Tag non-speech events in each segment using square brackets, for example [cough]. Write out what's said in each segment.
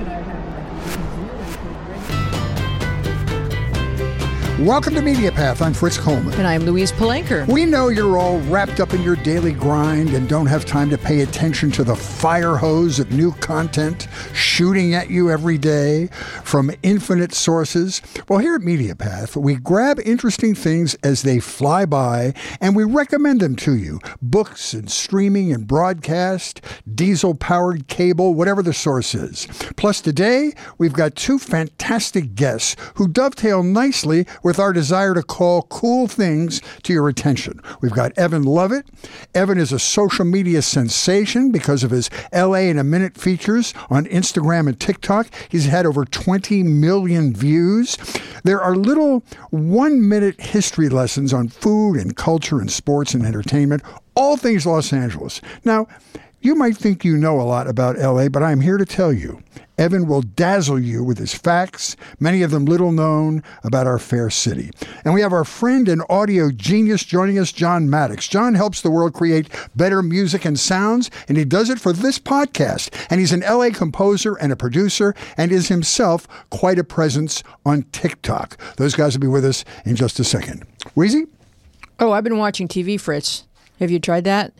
should I have like really good Welcome to Media Path. I'm Fritz Coleman. And I'm Louise Palanker. We know you're all wrapped up in your daily grind and don't have time to pay attention to the fire hose of new content shooting at you every day from infinite sources. Well, here at Media Path, we grab interesting things as they fly by and we recommend them to you books and streaming and broadcast, diesel powered cable, whatever the source is. Plus, today, we've got two fantastic guests who dovetail nicely with our desire to call cool things to your attention. We've got Evan Lovett. Evan is a social media sensation because of his LA in a Minute features on Instagram and TikTok. He's had over 20 million views. There are little one minute history lessons on food and culture and sports and entertainment, all things Los Angeles. Now, you might think you know a lot about LA, but I'm here to tell you Evan will dazzle you with his facts, many of them little known about our fair city. And we have our friend and audio genius joining us, John Maddox. John helps the world create better music and sounds, and he does it for this podcast. And he's an LA composer and a producer, and is himself quite a presence on TikTok. Those guys will be with us in just a second. Wheezy? Oh, I've been watching TV, Fritz. Have you tried that?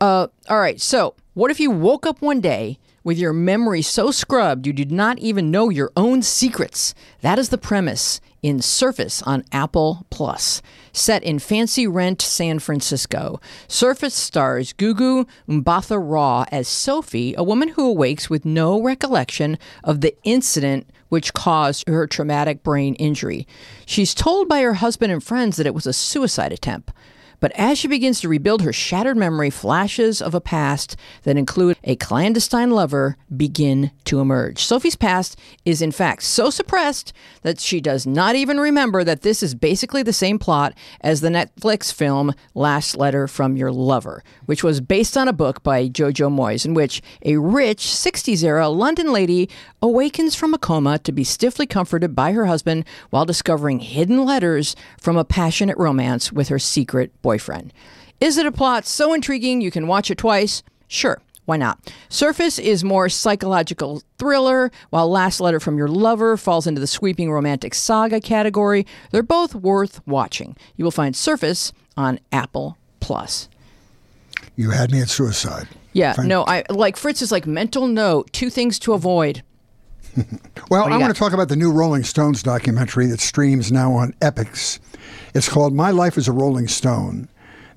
Uh, all right. So, what if you woke up one day with your memory so scrubbed you did not even know your own secrets. That is the premise in Surface on Apple Plus. Set in fancy rent San Francisco, Surface stars Gugu Mbatha Raw as Sophie, a woman who awakes with no recollection of the incident which caused her traumatic brain injury. She's told by her husband and friends that it was a suicide attempt. But as she begins to rebuild her shattered memory, flashes of a past that include a clandestine lover begin to emerge. Sophie's past is, in fact, so suppressed that she does not even remember that this is basically the same plot as the Netflix film Last Letter from Your Lover, which was based on a book by Jojo Moyes, in which a rich 60s era London lady awakens from a coma to be stiffly comforted by her husband while discovering hidden letters from a passionate romance with her secret boyfriend boyfriend. Is it a plot so intriguing you can watch it twice? Sure. Why not? Surface is more psychological thriller, while Last Letter from Your Lover falls into the sweeping romantic saga category. They're both worth watching. You will find Surface on Apple Plus. You had me at suicide. Yeah, no, I like Fritz is like mental note, two things to avoid. [laughs] well, I want to talk about the new Rolling Stones documentary that streams now on Epix. It's called My Life as a Rolling Stone.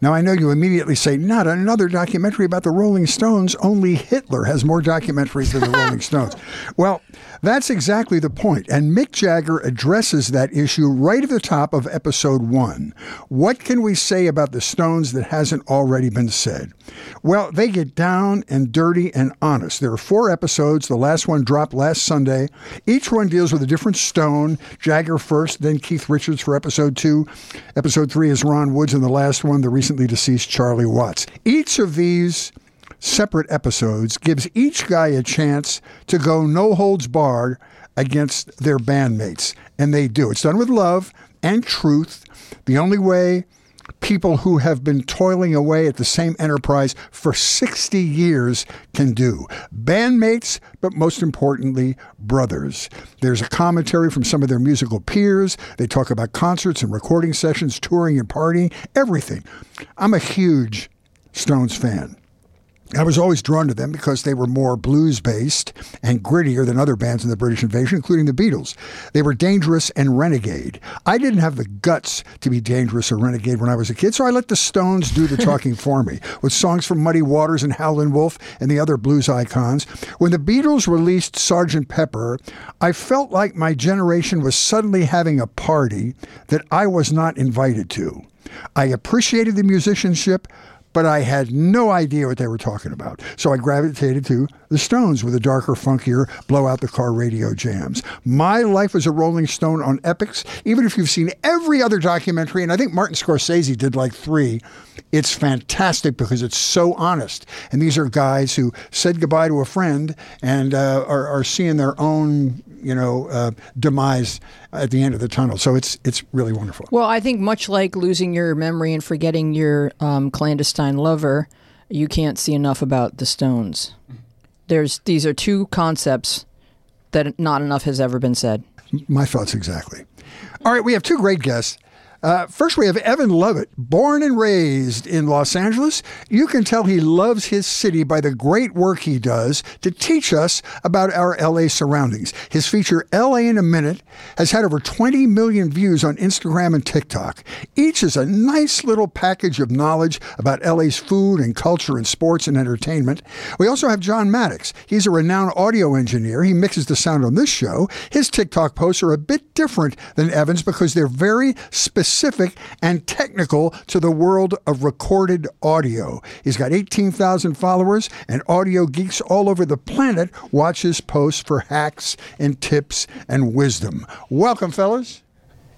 Now, I know you immediately say, not another documentary about the Rolling Stones. Only Hitler has more documentaries than the Rolling Stones. [laughs] Well, that's exactly the. And Mick Jagger addresses that issue right at the top of episode one. What can we say about the Stones that hasn't already been said? Well, they get down and dirty and honest. There are four episodes. The last one dropped last Sunday. Each one deals with a different Stone. Jagger first, then Keith Richards for episode two. Episode three is Ron Woods, and the last one, the recently deceased Charlie Watts. Each of these separate episodes gives each guy a chance to go no holds barred against their bandmates. And they do. It's done with love and truth. The only way people who have been toiling away at the same enterprise for 60 years can do. Bandmates, but most importantly, brothers. There's a commentary from some of their musical peers. They talk about concerts and recording sessions, touring and partying, everything. I'm a huge Stones fan. I was always drawn to them because they were more blues based and grittier than other bands in the British invasion, including the Beatles. They were dangerous and renegade. I didn't have the guts to be dangerous or renegade when I was a kid, so I let the Stones do the talking for me [laughs] with songs from Muddy Waters and Howlin' Wolf and the other blues icons. When the Beatles released Sgt. Pepper, I felt like my generation was suddenly having a party that I was not invited to. I appreciated the musicianship, but I had no idea what they were talking about. So I gravitated to the Stones with the darker, funkier, blow out the car radio jams. My life as a Rolling Stone on Epix, even if you've seen every other documentary, and I think Martin Scorsese did like three, it's fantastic because it's so honest. And these are guys who said goodbye to a friend and uh, are, are seeing their own you know, uh, demise at the end of the tunnel. So it's it's really wonderful. Well, I think much like losing your memory and forgetting your um, clandestine lover, you can't see enough about the Stones. There's these are two concepts that not enough has ever been said. My thoughts exactly. All right, we have two great guests. Uh, first, we have Evan Lovett, born and raised in Los Angeles. You can tell he loves his city by the great work he does to teach us about our LA surroundings. His feature, LA in a Minute, has had over 20 million views on Instagram and TikTok. Each is a nice little package of knowledge about LA's food and culture and sports and entertainment. We also have John Maddox. He's a renowned audio engineer. He mixes the sound on this show. His TikTok posts are a bit different than Evan's because they're very specific specific and technical to the world of recorded audio. He's got 18,000 followers, and audio geeks all over the planet watch his posts for hacks and tips and wisdom. Welcome, fellas.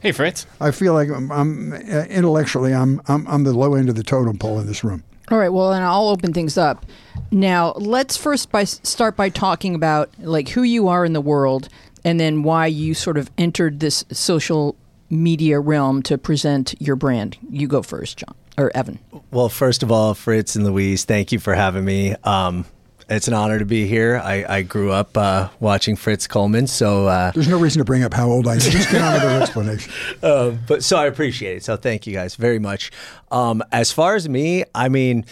Hey, Fritz. I feel like I'm, I'm uh, intellectually, I'm, I'm, I'm the low end of the totem pole in this room. All right, well, and I'll open things up. Now, let's first by start by talking about like who you are in the world and then why you sort of entered this social media realm to present your brand. You go first, John or Evan. Well, first of all, Fritz and Louise, thank you for having me. Um, it's an honor to be here. I, I grew up uh, watching Fritz Coleman, so uh, there's no reason to bring up how old I am. Just get on with the explanation. [laughs] Uh, but so I appreciate it. So thank you guys very much. Um, as far as me, I mean.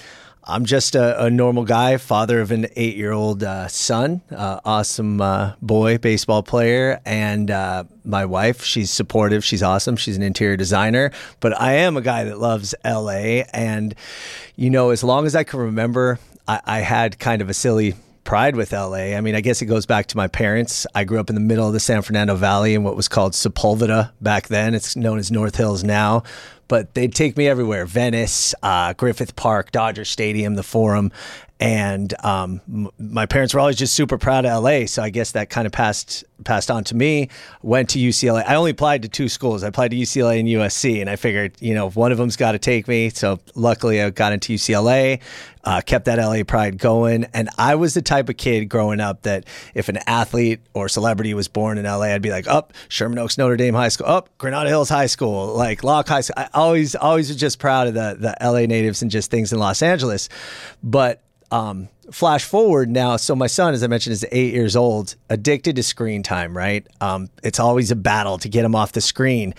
I'm just a, a, normal guy, father of an eight year old uh, son, uh, awesome uh, boy, baseball player, and uh, my wife. She's supportive. She's awesome. She's an interior designer. But I am a guy that loves LA. And, you know, as long as I can remember, I, I had kind of a silly pride with LA. I mean, I guess it goes back to my parents. I grew up in the middle of the San Fernando Valley in what was called Sepulveda back then. It's known as North Hills now but they'd take me everywhere Venice, uh, Griffith Park, Dodger Stadium, the Forum. And um, m- my parents were always just super proud of LA. So I guess that kind of passed passed on to me. Went to UCLA. I only applied to two schools. I applied to UCLA and USC, and I figured, you know, one of them's got to take me. So luckily, I got into UCLA. Uh, kept that LA pride going. And I was the type of kid growing up that if an athlete or celebrity was born in LA, I'd be like, up oh, Sherman Oaks Notre Dame High School, up oh, Granada Hills High School, like Locke High School. I always, always was just proud of the the LA natives and just things in Los Angeles. But um, flash forward now. So my son, as I mentioned, is eight years old, addicted to screen time. Right? Um, it's always a battle to get him off the screen.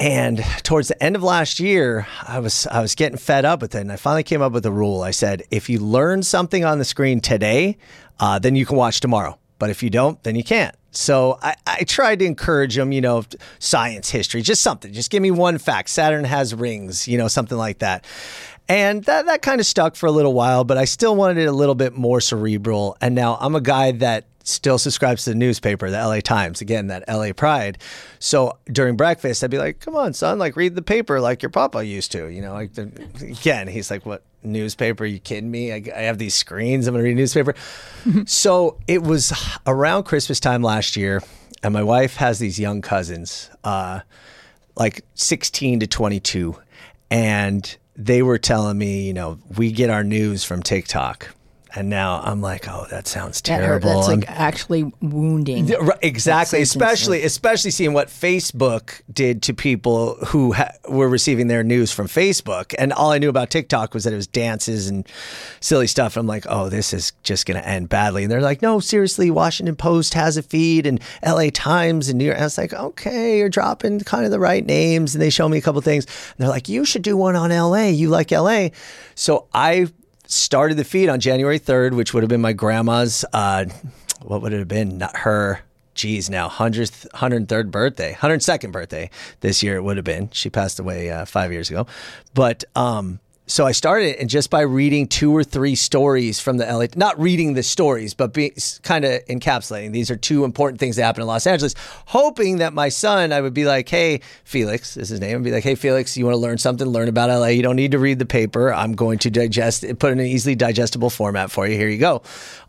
And towards the end of last year, I was I was getting fed up with it, and I finally came up with a rule. I said, if you learn something on the screen today, uh, then you can watch tomorrow. But if you don't, then you can't. So I, I tried to encourage him, you know, science, history, just something. Just give me one fact. Saturn has rings, you know, something like that. And that, that kind of stuck for a little while, but I still wanted it a little bit more cerebral. And now I'm a guy that still subscribes to the newspaper, the LA Times, again, that LA Pride. So during breakfast, I'd be like, come on, son, like read the paper like your papa used to. You know, like the, again, he's like, what newspaper? Are you kidding me? I, I have these screens. I'm going to read a newspaper. [laughs] so it was around Christmas time last year, and my wife has these young cousins, uh, like 16 to 22. And they were telling me, you know, we get our news from TikTok. And now I'm like, oh, that sounds terrible. That, that's like actually wounding. Exactly, especially especially seeing what Facebook did to people who ha- were receiving their news from Facebook. And all I knew about TikTok was that it was dances and silly stuff. I'm like, oh, this is just going to end badly. And they're like, no, seriously, Washington Post has a feed, and L.A. Times, and New York. I was like, okay, you're dropping kind of the right names. And they show me a couple things. And they're like, you should do one on L.A. You like L.A. So I started the feed on January 3rd, which would have been my grandma's, uh, what would it have been? Not her, geez, now 100th, 103rd birthday, 102nd birthday this year it would have been. She passed away uh, five years ago. But um, so I started, and just by reading two or three stories from the LA, not reading the stories, but being kind of encapsulating. These are two important things that happen in Los Angeles. Hoping that my son, I would be like, "Hey, Felix, is his name." I'd be like, "Hey, Felix, you want to learn something? Learn about LA. You don't need to read the paper. I'm going to digest, it, put in an easily digestible format for you. Here you go."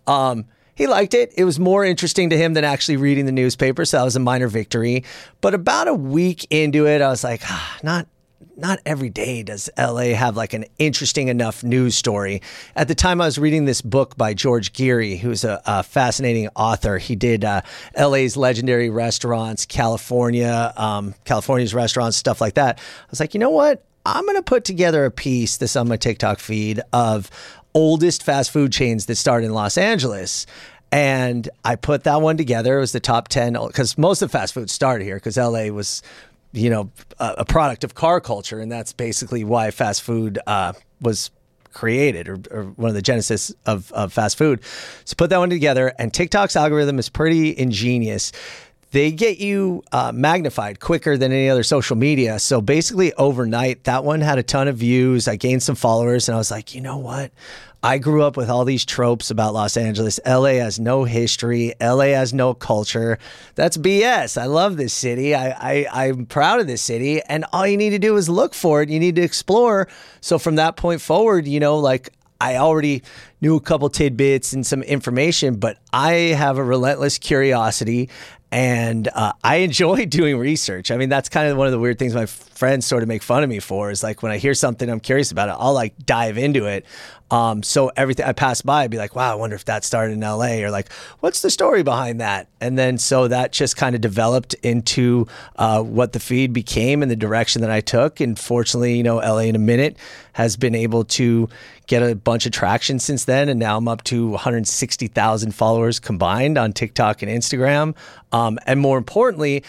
Um, he liked it. It was more interesting to him than actually reading the newspaper, so that was a minor victory. But about a week into it, I was like, ah, not not every day does LA have like an interesting enough news story. At the time, I was reading this book by George Geary, who's a, a fascinating author. He did uh, LA's legendary restaurants, California, um, California's restaurants, stuff like that. I was like, you know what? I'm going to put together a piece this on my TikTok feed of oldest fast food chains that started in Los Angeles And I put that one together. It was the top 10 because most of fast food started here because LA was, you know, a, a, product of car culture. And that's basically why fast food uh, was created or, or, one of the genesis of, of fast food. So put that one together. And TikTok's algorithm is pretty ingenious they get you uh, magnified quicker than any other social media. So basically, overnight, that one had a ton of views. I gained some followers, and I was like, you know what? I grew up with all these tropes about Los Angeles. LA has no history. LA has no culture. That's BS. I love this city. I, I I'm proud of this city, and all you need to do is look for it. You need to explore. So from that point forward, you know, like I already knew a couple tidbits and some information, but I have a relentless curiosity and uh, I enjoy [laughs] doing research. I mean, that's kind of one of the weird things my friends sort of make fun of me for is like when I hear something I'm curious about it, I'll like dive into it. Um, so everything I pass by, I'd be like, wow, I wonder if that started in LA or like, what's the story behind that? And then so that just kind of developed into uh, what the feed became and the direction that I took. And fortunately, you know, LA in a minute has been able to get a bunch of traction since then. And now I'm up to 160,000 followers combined on TikTok and Instagram. Um, and more importantly,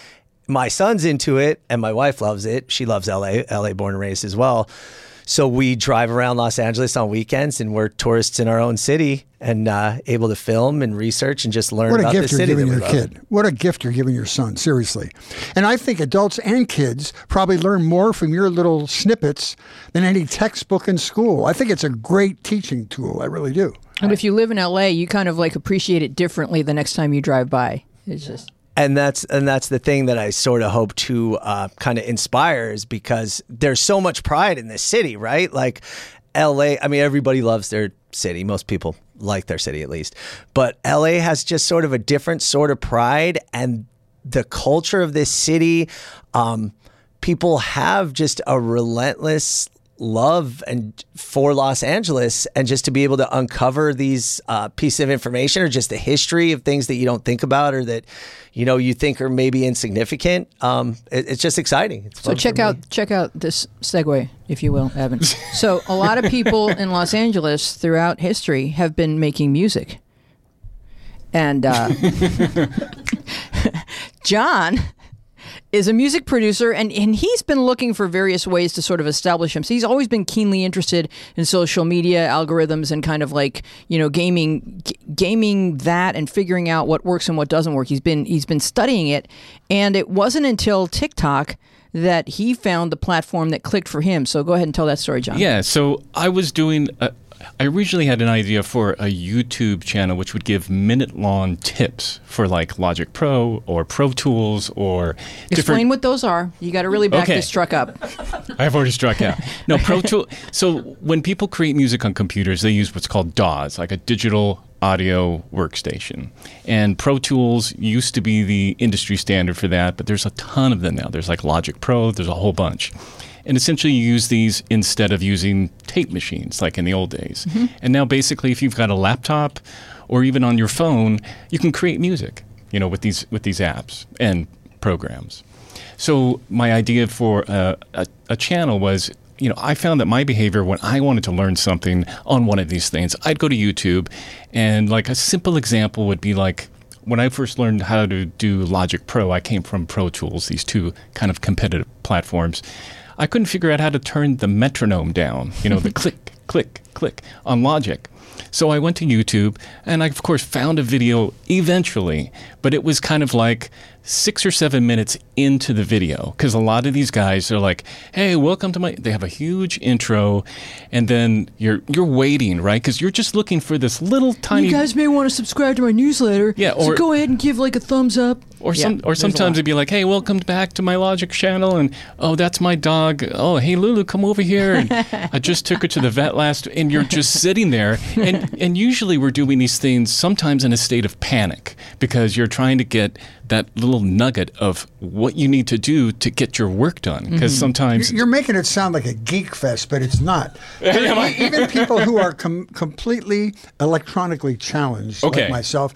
my son's into it and my wife loves it. She loves LA, LA born and raised as well. So we drive around Los Angeles on weekends, and we're tourists in our own city and uh, able to film and research and just learn what about a gift the you're city. giving your kid. What a gift you're giving your son. Seriously, and I think adults and kids probably learn more from your little snippets than any textbook in school. I think it's a great teaching tool. I really do. And if you live in LA, you kind of like appreciate it differently the next time you drive by. It's just and that's and that's the thing that I sort of hope to uh, kind of inspire is because there's so much pride in this city, right? Like L.A. I mean, everybody loves their city. Most people like their city at least, but L.A. has just sort of a different sort of pride, and the culture of this city. Um, people have just a relentless love and for Los Angeles and just to be able to uncover these uh, pieces of information or just the history of things that you don't think about or that you know you think are maybe insignificant. Um, it, it's just exciting. It's so check out check out this segue, if you will, Evan. [laughs] so a lot of people in Los Angeles throughout history have been making music, and uh, [laughs] [laughs] John is a music producer, and, and he's been looking for various ways to sort of establish him. So he's always been keenly interested in social media algorithms and kind of like you know gaming, g- gaming that and figuring out what works and what doesn't work. He's been he's been studying it, and it wasn't until TikTok that he found the platform that clicked for him. So go ahead and tell that story, John. Yeah. So I was doing. A, I originally had an idea for a YouTube channel which would give minute long tips for like Logic Pro or Pro Tools or Explain what those are. You got to really back okay. this truck up. [laughs] I've already struck out. No, Pro Tool. So when people create music on computers, they use what's called DAWs, like a digital audio workstation. And Pro Tools used to be the industry standard for that, but there's a ton of them now. There's like Logic Pro, there's a whole bunch. And essentially, you use these instead of using tape machines like in the old days. Mm-hmm. And now, basically, if you've got a laptop or even on your phone, you can create music, you know, with these with these apps and programs. So my idea for a, a, a channel was you know, I found that my behavior when I wanted to learn something on one of these things, I'd go to YouTube, and like a simple example would be like when I first learned how to do Logic Pro, I came from Pro Tools, these two kind of competitive platforms. I couldn't figure out how to turn the metronome down, you know, the [laughs] click, click, click on Logic. So I went to YouTube and I, of course, found a video eventually, but it was kind of like six or seven minutes into the video because a lot of these guys are like, "Hey, welcome to my." They have a huge intro, and then you're you're waiting, right? Because you're just looking for this little tiny. You guys may want to subscribe to my newsletter. Yeah, or so go ahead and give like a thumbs up. Or some, or sometimes it'd be like, "Hey, welcome back to my Logic channel," and oh, that's my dog. Oh, hey Lulu, come over here. And [laughs] I just took her to the vet last, and you're just sitting there, and and usually we're doing these things sometimes in a state of panic because you're trying to get that little nugget of what you need to do to get your work done. Because mm-hmm. sometimes you're making it sound like a geek fest, but it's not. [laughs] Even people who are com- completely electronically challenged, okay. like myself,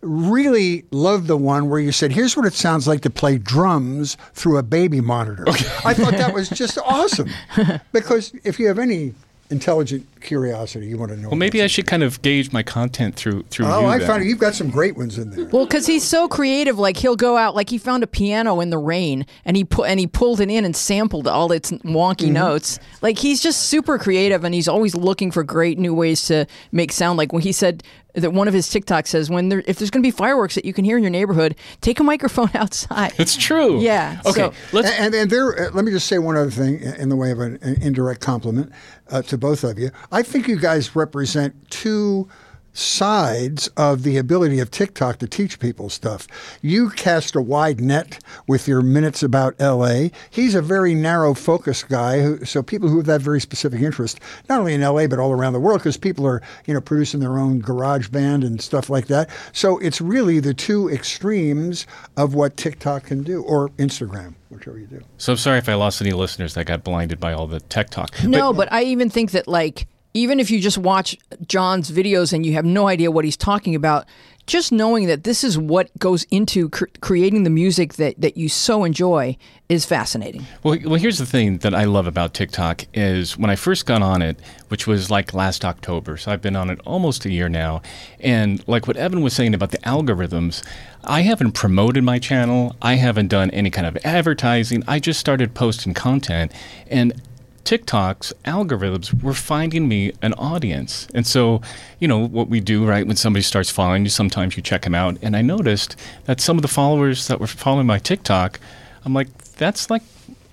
really love the one where you said, "Here's what it sounds like to play drums through a baby monitor." Okay. I thought that was just awesome [laughs] because if you have any intelligent curiosity. You want to know. Well, maybe I should kind of gauge my content through through Oh, you. I then. found you've got some great ones in there. Well, because he's so creative, like he'll go out, like he found a piano in the rain, and he put and he pulled it in and sampled all its wonky Mm-hmm. notes. Like he's just super creative, and he's always looking for great new ways to make sound. Like when he said that one of his TikToks says, "When there, if there's going to be fireworks that you can hear in your neighborhood, take a microphone [laughs] outside." It's true. Yeah, Okay. so- let's. And, and there, uh, let me just say one other thing in the way of an, an indirect compliment uh, to both of you. I think you guys represent two sides of the ability of TikTok to teach people stuff. You cast a wide net with your minutes about LA. He's a very narrow focused guy, who, so people who have that very specific interest, not only in LA but all around the world, because people are you know producing their own garage band and stuff like that. So it's really the two extremes of what TikTok can do, or Instagram, whichever you do. so I'm sorry if I lost any listeners that got blinded by all the tech talk. No, but I even think that like even if you just watch John's videos and you have no idea what he's talking about, just knowing that this is what goes into cr- creating the music that that you so enjoy is fascinating. Well, well, here's the thing that I love about TikTok is when I first got on it, which was like last October. So I've been on it almost a year now, and like what Evan was saying about the algorithms, I haven't promoted my channel. I haven't done any kind of advertising. I just started posting content, and TikTok's algorithms were finding me an audience. And so, you know, what we do, right, when somebody starts following you, sometimes you check them out. And I noticed that some of the followers that were following my TikTok, I'm like, that's like,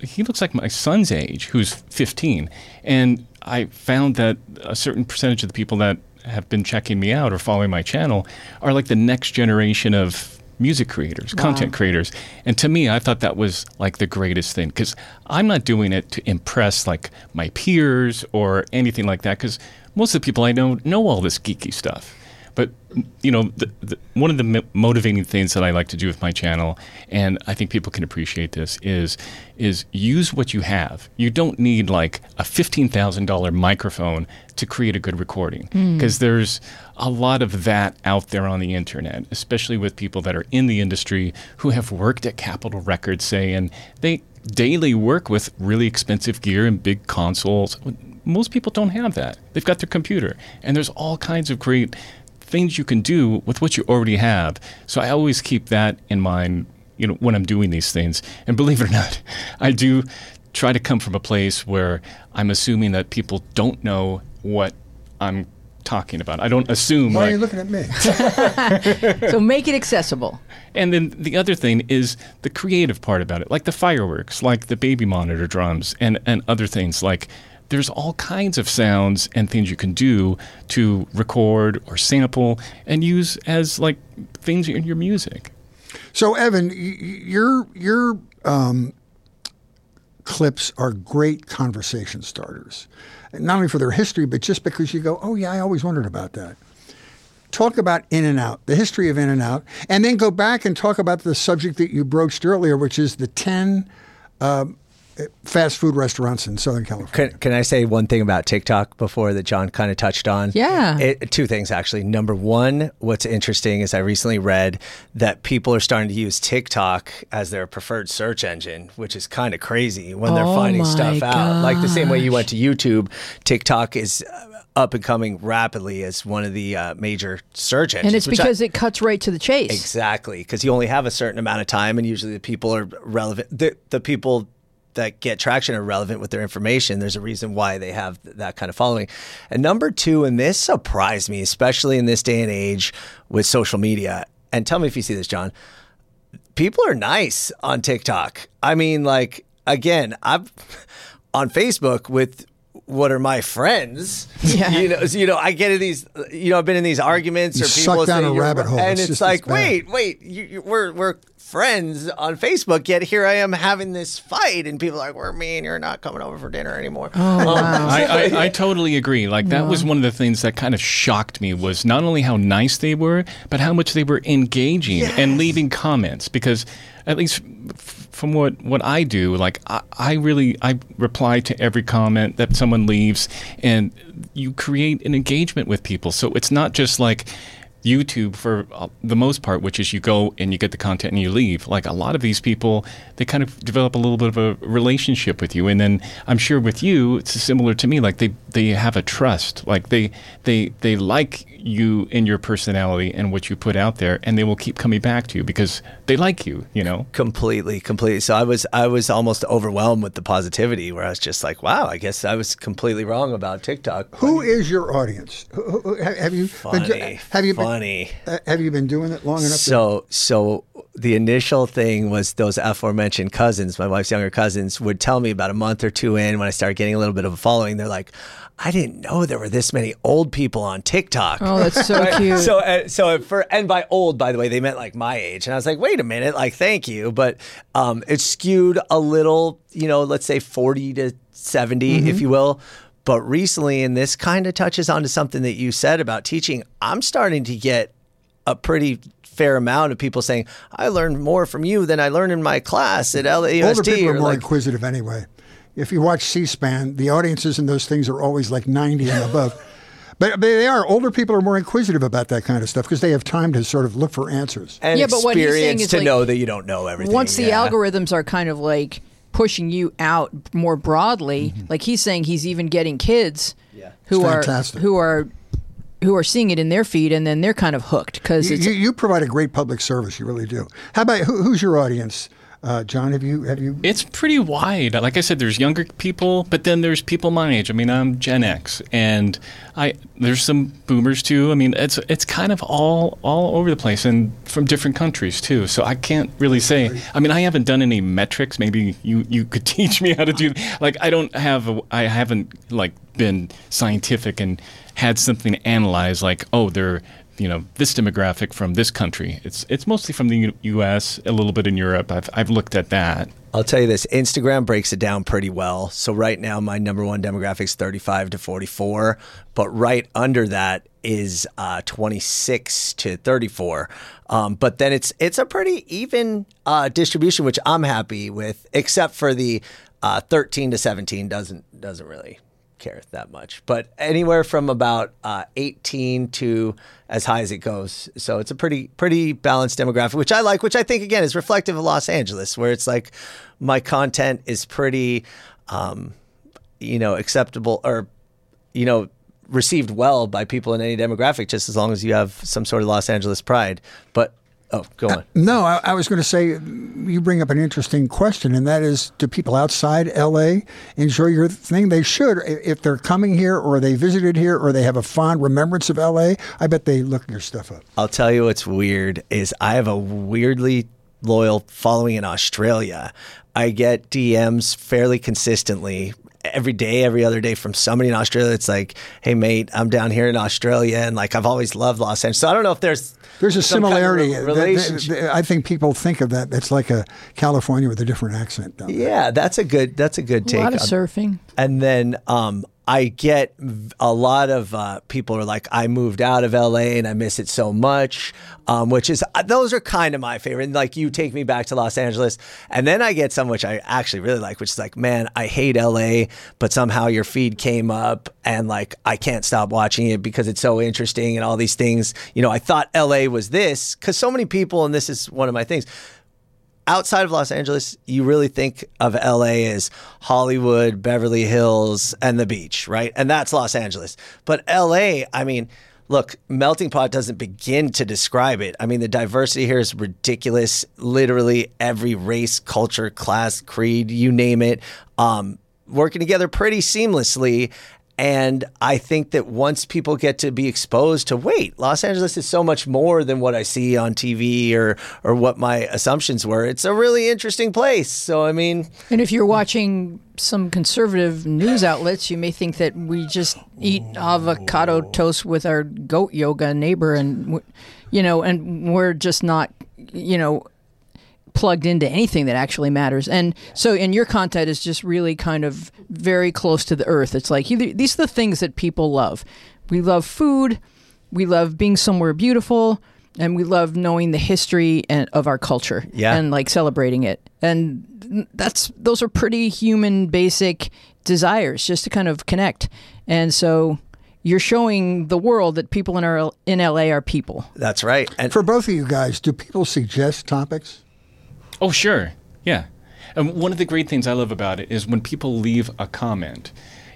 he looks like my son's age, who's 15. And I found that a certain percentage of the people that have been checking me out or following my channel are like the next generation of music creators, content creators. And to me, I thought that was like the greatest thing because I'm not doing it to impress like my peers or anything like that because most of the people I know know all this geeky stuff. But you know, the, the, one of the motivating things that I like to do with my channel, and I think people can appreciate this, is is use what you have. You don't need like a fifteen thousand dollar microphone to create a good recording hmm. because there's a lot of that out there on the internet, especially with people that are in the industry who have worked at Capitol Records, say, and they daily work with really expensive gear and big consoles. Most people don't have that. They've got their computer, and there's all kinds of great things you can do with what you already have. So I always keep that in mind, you know, when I'm doing these things. And believe it or not, I do try to come from a place where I'm assuming that people don't know what I'm talking about. I don't assume. Why are like- you looking at me? [laughs] So make it accessible. and then the other thing is the creative part about it, like the fireworks, like the baby monitor drums, and, and other things. Like there's all kinds of sounds and things you can do to record or sample and use as like things in your music. So, Evan, your your um, clips are great conversation starters, not only for their history, but just because you go, "Oh yeah, I always wondered about that." Talk about In and Out, the history of In and Out, and then go back and talk about the subject that you broached earlier, which is the ten um, fast food restaurants in Southern California. Can, can I say one thing about TikTok before that John kind of touched on? Yeah. It, two things, actually. Number one, what's interesting is I recently read that people are starting to use TikTok as their preferred search engine, which is kind of crazy when they're Oh finding my stuff out. Like the same way you went to YouTube, TikTok is uh, up and coming rapidly as one of the uh, major search engines. And it's which I- because it cuts right to the chase. Exactly, because you only have a certain amount of time, and usually the people are relevant. The, the people that get traction are relevant with their information. There's a reason why they have that kind of following. And number two, and this surprised me, especially in this day and age with social media. And tell me if you see this, John. People are nice on TikTok. I mean, like again, I'm [laughs] on Facebook with what are my friends. Yeah. [laughs] You know, so, you know, I get in these, you know, I've been in these arguments You or suck people down say a rabbit hole. and It's it's, like, wait, wait, you, you, we're we're friends on Facebook, yet here I am having this fight, and people are like, we're me, and you're not coming over for dinner anymore. Oh, Um, wow. I, I, [laughs] I totally agree. Like that was one of the things that kind of shocked me was not only how nice they were, but how much they were engaging and leaving comments. Because at least f- from what, what I do, like I, I really I reply to every comment that someone leaves, and you create an engagement with people. So it's not just like YouTube for uh, the most part, which is you go and you get the content and you leave. Like a lot of these people, they kind of develop a little bit of a relationship with you, and then I'm sure with you, it's similar to me. Like they they have a trust. Like they they they like you and your personality and what you put out there, and they will keep coming back to you because they like you. You know, completely, completely. So I was I was almost overwhelmed with the positivity, where I was just like, wow, I guess I was completely wrong about TikTok. Who is your audience? Who, who, have you funny, been, have you been, funny? Uh, have you been doing it long enough? So to- so the initial thing was those aforementioned cousins, my wife's younger cousins, would tell me about a month or two in when I started getting a little bit of a following. They're like, I didn't know there were this many old people on TikTok. Oh, that's so right? cute. So, uh, so for and by old, by the way, they meant like my age, and I was like, wait a minute, like thank you, but um, it's skewed a little, you know, let's say forty to 70 mm-hmm. if you will. But recently, and this kind of touches onto something that you said about teaching, I'm starting to get a pretty fair amount of people saying, I learned more from you than I learned in my class at LAUSD. Older people are more like, inquisitive anyway. If you watch C-SPAN, the audiences in those things are always like 90 and above. [laughs] But, they are older people are more inquisitive about that kind of stuff because they have time to sort of look for answers and yeah, but what he's saying is to like, know that you don't know everything. Once yeah. the algorithms are kind of like pushing you out more broadly, mm-hmm. like he's saying, he's even getting kids yeah. who are who are who are seeing it in their feed, and then they're kind of hooked because you, you, provide a great public service. You really do. How about who, who's your audience? Uh, John, have you have you? It's pretty wide. Like I said, there's younger people, but then there's people my age. I mean, I'm Gen X, and I there's some Boomers too. I mean, it's it's kind of all all over the place, and from different countries too. So I can't really say. I mean, I haven't done any metrics. Maybe you you could [laughs] teach me how to do. Like I don't have. A, I haven't like been scientific and had something analyzed. Like oh, they're you know this demographic from this country. It's it's mostly from the U- U.S., a little bit in Europe. I've I've looked at that. I'll tell you this: Instagram breaks it down pretty well. So right now, my number one demographic is 35 to 44, but right under that is uh, 26 to 34. Um, but then it's it's a pretty even uh, distribution, which I'm happy with, except for the uh, 13 to 17 doesn't doesn't really care that much, but anywhere from about uh, 18 to as high as it goes. So it's a pretty pretty balanced demographic, which I like. Which I think again is reflective of Los Angeles, where it's like my content is pretty, um, you know, acceptable or you know received well by people in any demographic, just as long as you have some sort of Los Angeles pride. But Oh, go on. Uh, no, I, I, was going to say you bring up an interesting question, and that is: Do people outside LA enjoy your thing? They should, if they're coming here, or they visited here, or they have a fond remembrance of LA. I bet they look your stuff up. I'll tell you what's weird is I have a weirdly loyal following in Australia. I get DMs fairly consistently every day, every other day from somebody in Australia. It's like, hey, mate, I'm down here in Australia, and like I've always loved Los Angeles. So I don't know if there's there's a similarity. Kind of relationship. I think people think of that. It's like a California with a different accent. Yeah, that's a good. That's a good take. A lot of surfing. And then um, I get a lot of uh, people are like, I moved out of LA and I miss it so much, um, which is, uh, those are kind of my favorite. And like, you take me back to Los Angeles. And then I get some which I actually really like, which is like, man, I hate LA, but somehow your feed came up and like, I can't stop watching it because it's so interesting and all these things. You know, I thought LA was this because so many people, and this is one of my things outside of Los Angeles, you really think of LA as Hollywood, Beverly Hills, and the beach, right? And that's Los Angeles. But LA, I mean, look, Melting Pot doesn't begin to describe it. I mean, the diversity here is ridiculous. Literally every race, culture, class, creed, you name it, um, working together pretty seamlessly. And I think that once people get to be exposed to, wait, Los Angeles is so much more than what I see on TV or or what my assumptions were. It's a really interesting place. So I mean, and if you're watching some conservative news outlets, you may think that we just eat avocado toast with our goat yoga neighbor, and you know, and we're just not, you know, plugged into anything that actually matters. And so, and your content is just really kind of very close to the earth. It's like these are the things that people love. We love food, we love being somewhere beautiful, and we love knowing the history and, of our culture yeah. and like celebrating it. And that's those are pretty human, basic desires just to kind of connect. And so you're showing the world that people in our in LA are people. That's right. And For both of you guys, do people suggest topics? Oh, sure. Yeah. And one of the great things I love about it is when people leave a comment,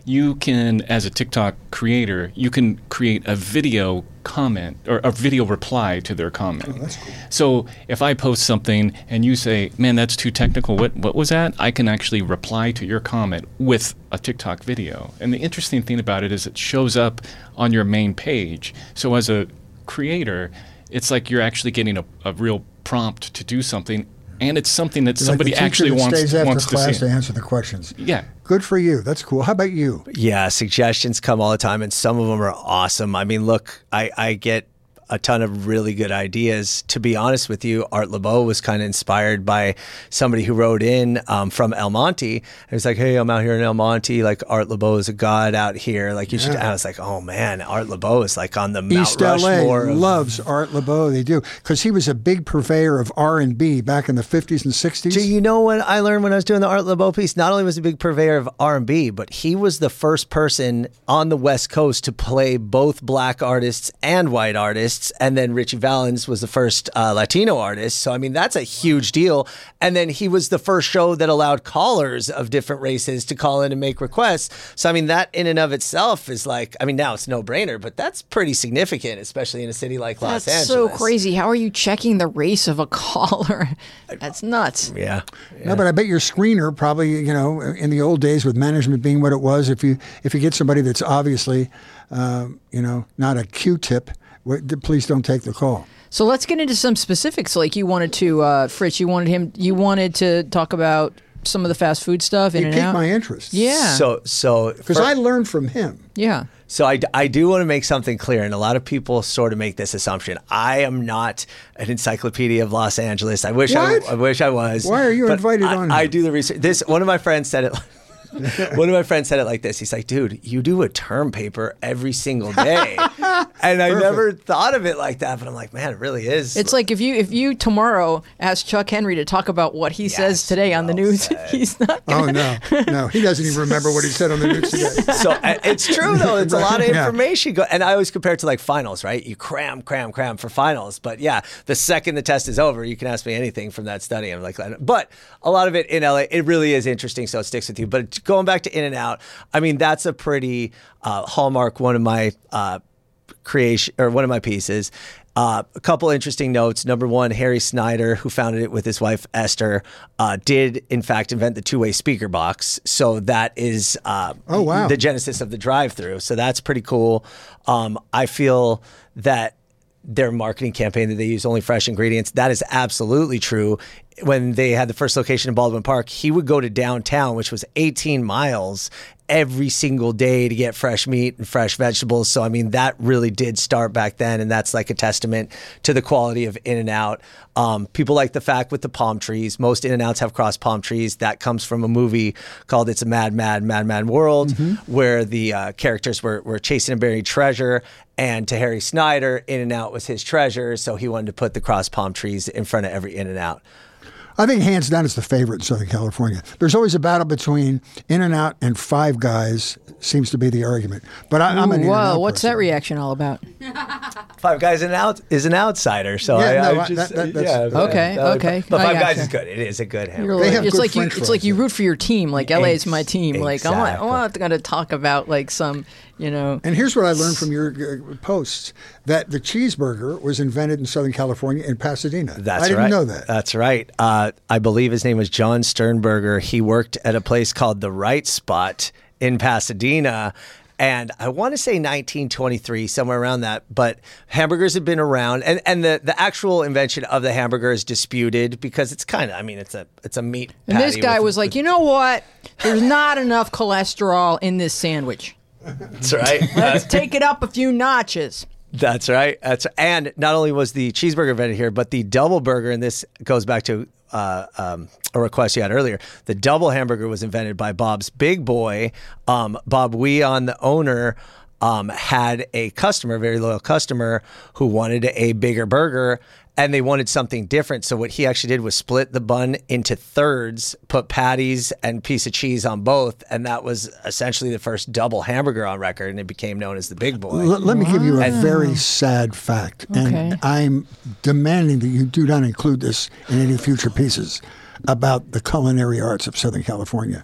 you can, as a TikTok creator, you can create a video comment or a video reply to their comment. Oh, that's cool. So if I post something and you say, "Man, that's too technical. What what was that?" I can actually reply to your comment with a TikTok video. And the interesting thing about it is it shows up on your main page. So as a creator, it's like you're actually getting a, a real prompt to do something and it's something that somebody like the teacher actually that wants stays after wants to class see. to answer the questions. Yeah. Good for you. That's cool. How about you? Yeah, suggestions come all the time, and some of them are awesome. I mean, look, I, I get a ton of really good ideas. To be honest with you, Art Laboe was kind of inspired by somebody who wrote in um, from El Monte. And was like, hey, I'm out here in El Monte. Like, Art Laboe is a god out here. Like, you should. I was like, oh man, Art Laboe is like on the Mount LA Rushmore. of- loves Art Laboe. They do because he was a big purveyor of R and B back in the fifties and sixties. Do you know what I learned when I was doing the Art Laboe piece? Not only was he a big purveyor of R&B, but he was the first person on the West Coast to play both black artists and white artists. And then Ritchie Valens was the first uh, Latino artist. So, I mean, that's a huge deal. And then he was the first show that allowed callers of different races to call in and make requests. So, I mean, that in and of itself is like, I mean, now it's no brainer, but that's pretty significant, especially in a city like Los That's Angeles. so crazy. How are you checking the race of a caller? That's nuts. Yeah. No, but I bet your screener probably, you know, in the old days with management being what it was, if you if you get somebody that's obviously, um, you know, not a Q-tip, wh- please don't take the call. So let's get into some specifics. Like you wanted to, uh, Fritz, you wanted him, you wanted to talk about some of the fast food stuff in It piqued my interest. yeah, So, so because I learned from him. yeah. So I, I do want to make something clear, and a lot of people sort of make this assumption. I am not an encyclopedia of Los Angeles. I wish I, What? I wish I was. Why are you but invited I, on I here? do the research. This one of my friends said it. [laughs] One of my friends said it like this. He's like, "Dude, you do a term paper every single day," [laughs] [laughs] and I never thought of it like that. But I'm like, man, it really is. It's like if you if you tomorrow ask Chuck Henry to talk about what he says today on the news, said. [laughs] he's not. Oh no, no, he doesn't even remember what he said on the news today. [laughs] so uh, it's true though. It's a lot of Yeah. information. Go- and I always compare it to like finals, right? You cram, cram, cram for finals. But yeah, the second the test is over, you can ask me anything from that study. I'm like, but a lot of it in LA, it really is interesting. So it sticks with you. But going back to In and Out, I mean, that's a pretty uh, hallmark. One of my uh, creation or one of my pieces. Uh, a couple interesting notes. Number one, Harry Snyder, who founded it with his wife Esther, uh, did in fact invent the two-way speaker box. So that is uh, Oh, wow. the genesis of the drive-through. So that's pretty cool. Um, I feel that their marketing campaign that they use only fresh ingredients. That is absolutely true. When they had the first location in baldwin park he would go to downtown which was 18 miles every single day to get fresh meat and fresh vegetables. So i mean that really did start back then and that's like a testament to the quality of in and out. Um, people like the fact with the palm trees. Most in and outs have cross palm trees. That comes from a movie called it's a mad mad mad mad world where the uh, characters were, were chasing and buried treasure and to Harry Snyder, In and Out was his treasure, so he wanted to put the cross palm trees in front of every In and Out. I think hands down it's the favorite in Southern California. There's always a battle between In and Out and Five Guys. Seems to be the argument. But I, I'm an Whoa, In-N-Out what's that reaction all about? [laughs] Five Guys in out is an outsider, so Yeah, I, no, I I- just that- that- that's- yeah, Okay, yeah, okay, But I Five Guys gotcha. is good. It is a good You're hamburger. like, it's good like you it's like you root for your team. Like LA is my team. Like I'm not, I'm not going to talk about like some you know. And here's what I learned from your uh, posts that the cheeseburger was invented in Southern California in Pasadena. That's I didn't right. know that. That's right. Uh, I believe his name was John Sternberger. He worked at a place called the Rite Spot in Pasadena. And I want to say 1923, somewhere around that. But hamburgers have been around, and, and the, the actual invention of the hamburger is disputed because it's kind of, I mean, it's a it's a meat. And this guy with- was like, you know what? There's not enough cholesterol in this sandwich. "That's right." [laughs] Let's take it up a few notches. That's right. That's and not only was the cheeseburger invented here, but the double burger, and this goes back to uh, um, a request you had earlier. The double hamburger was invented by Bob's big boy, um, Bob Wian, the owner. Um, had a customer, a very loyal customer, who wanted a bigger burger. And they wanted something different. So what he actually did was split the bun into thirds, put patties and piece of cheese on both, and that was essentially the first double hamburger on record, and it became known as the Big Boy. L- let me give you a very sad fact, Okay. and I'm demanding that you do not include this in any future pieces about the culinary arts of Southern California.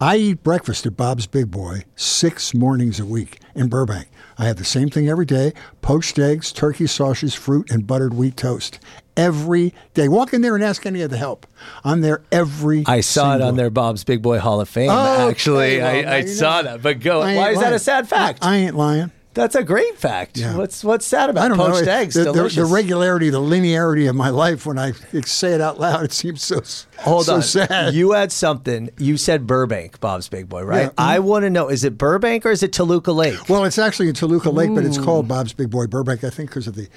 I eat breakfast at Bob's Big Boy six mornings a week in Burbank. I have the same thing every day poached eggs, turkey sausages, fruit, and buttered wheat toast. Every day. Walk in there and ask any of the help. I'm there every I saw it on their Bob's Big Boy Hall of Fame. Oh, actually, okay, well, I, I know. saw that. But go. Why is that a sad fact? I ain't lying. That's a great fact. Yeah. What's what's sad about I don't poached know. eggs? The, the, Delicious. the regularity, the linearity of my life when I say it out loud, it seems so Hold so on. sad. You had something. You said Burbank, Bob's Big Boy, right? Yeah. I want to know: is it Burbank or is it Toluca Lake? well, it's actually in Toluca Lake, but it's called Bob's Big Boy Burbank. I think because of the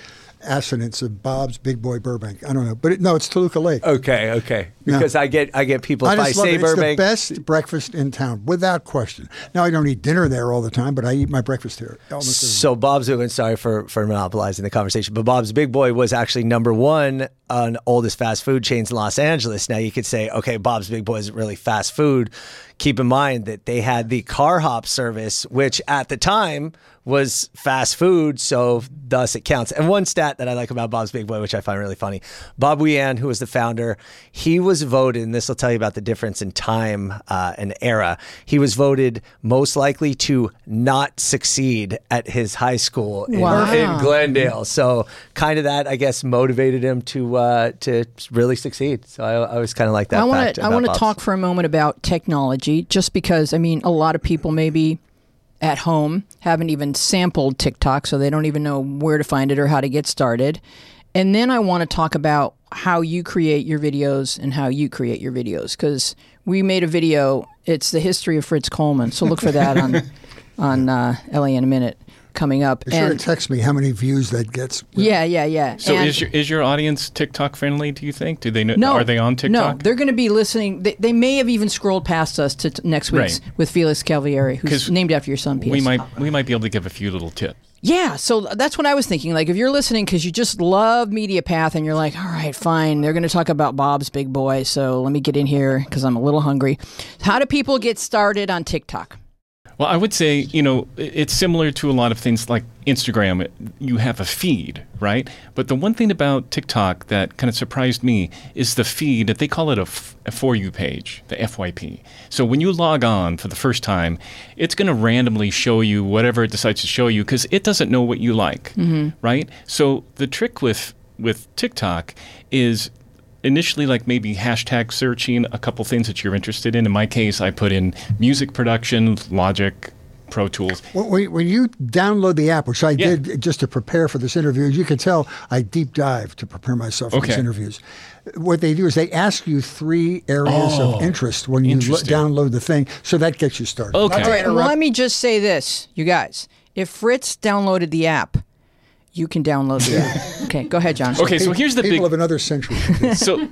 assonance of Bob's Big Boy Burbank. I don't know, but it, no, it's Toluca Lake. Okay, okay. Because I get I get people I if I, just love say it. It's Burbank. the best breakfast in town, without question. Now I don't eat dinner there all the time, but I eat my breakfast here. So Bob's and sorry for for monopolizing the conversation, but Bob's Big Boy was actually number one on oldest fast food chains in Los Angeles. Now you could say, okay, Bob's Big Boy isn't really fast food. Keep in mind that they had the car hop service, which at the time was fast food, so thus it counts. And one stat that I like about Bob's Big Boy, which I find really funny, Bob Wian, who was the founder, he was voted, and this will tell you about the difference in time uh, and era. He was voted most likely to not succeed at his high school in, Wow. in Glendale. So kind of that, I guess, motivated him to uh, to really succeed. So I, I always kind of like that. I want to I want to talk for a moment about technology, just because I mean a lot of people maybe at home haven't even sampled TikTok, so they don't even know where to find it or how to get started. And then I want to talk about how you create your videos and how you create your videos because we made a video. It's the history of Fritz Coleman, so look for that on [laughs] on uh, LA in a minute coming up. Be sure to text me how many views that gets. yeah, yeah, yeah. So And- is your is your audience TikTok friendly? Do you think? Do they know? no, Are they on TikTok? No, they're going to be listening. They, they may have even scrolled past us to t- next week's Right. with Felix Calvieri, who's named after your son, P.S. we might we might be able to give a few little tips. Yeah, so that's what I was thinking. Like, if you're listening because you just love Media Path and you're like, all right, fine, they're going to talk about Bob's Big Boy, so let me get in here because I'm a little hungry. How do people get started on TikTok? Well, I would say, you know, it's similar to a lot of things like Instagram. You have a feed, right? But the one thing about TikTok that kind of surprised me is the feed. They call it a, f- a For You page, the FYP. So when you log on for the first time, it's going to randomly show you whatever it decides to show you because it doesn't know what you like, mm-hmm. right? So the trick with with TikTok is initially like maybe hashtag searching a couple things that you're interested in. In my case, I put in music production, Logic, Pro Tools. When, when- when you download the app, which I Yeah. did just to prepare for this interview, as you can tell, I deep dive to prepare myself for these interviews. What they do is they ask you three areas Oh, of interest when you lo- download the thing, so that gets you started. Okay. Not All right, well, let me just say this, you guys. If Fritz downloaded the app, you can download the app. [laughs] Okay, go ahead, John. Okay, so here's the big People big. of another century. [laughs] so,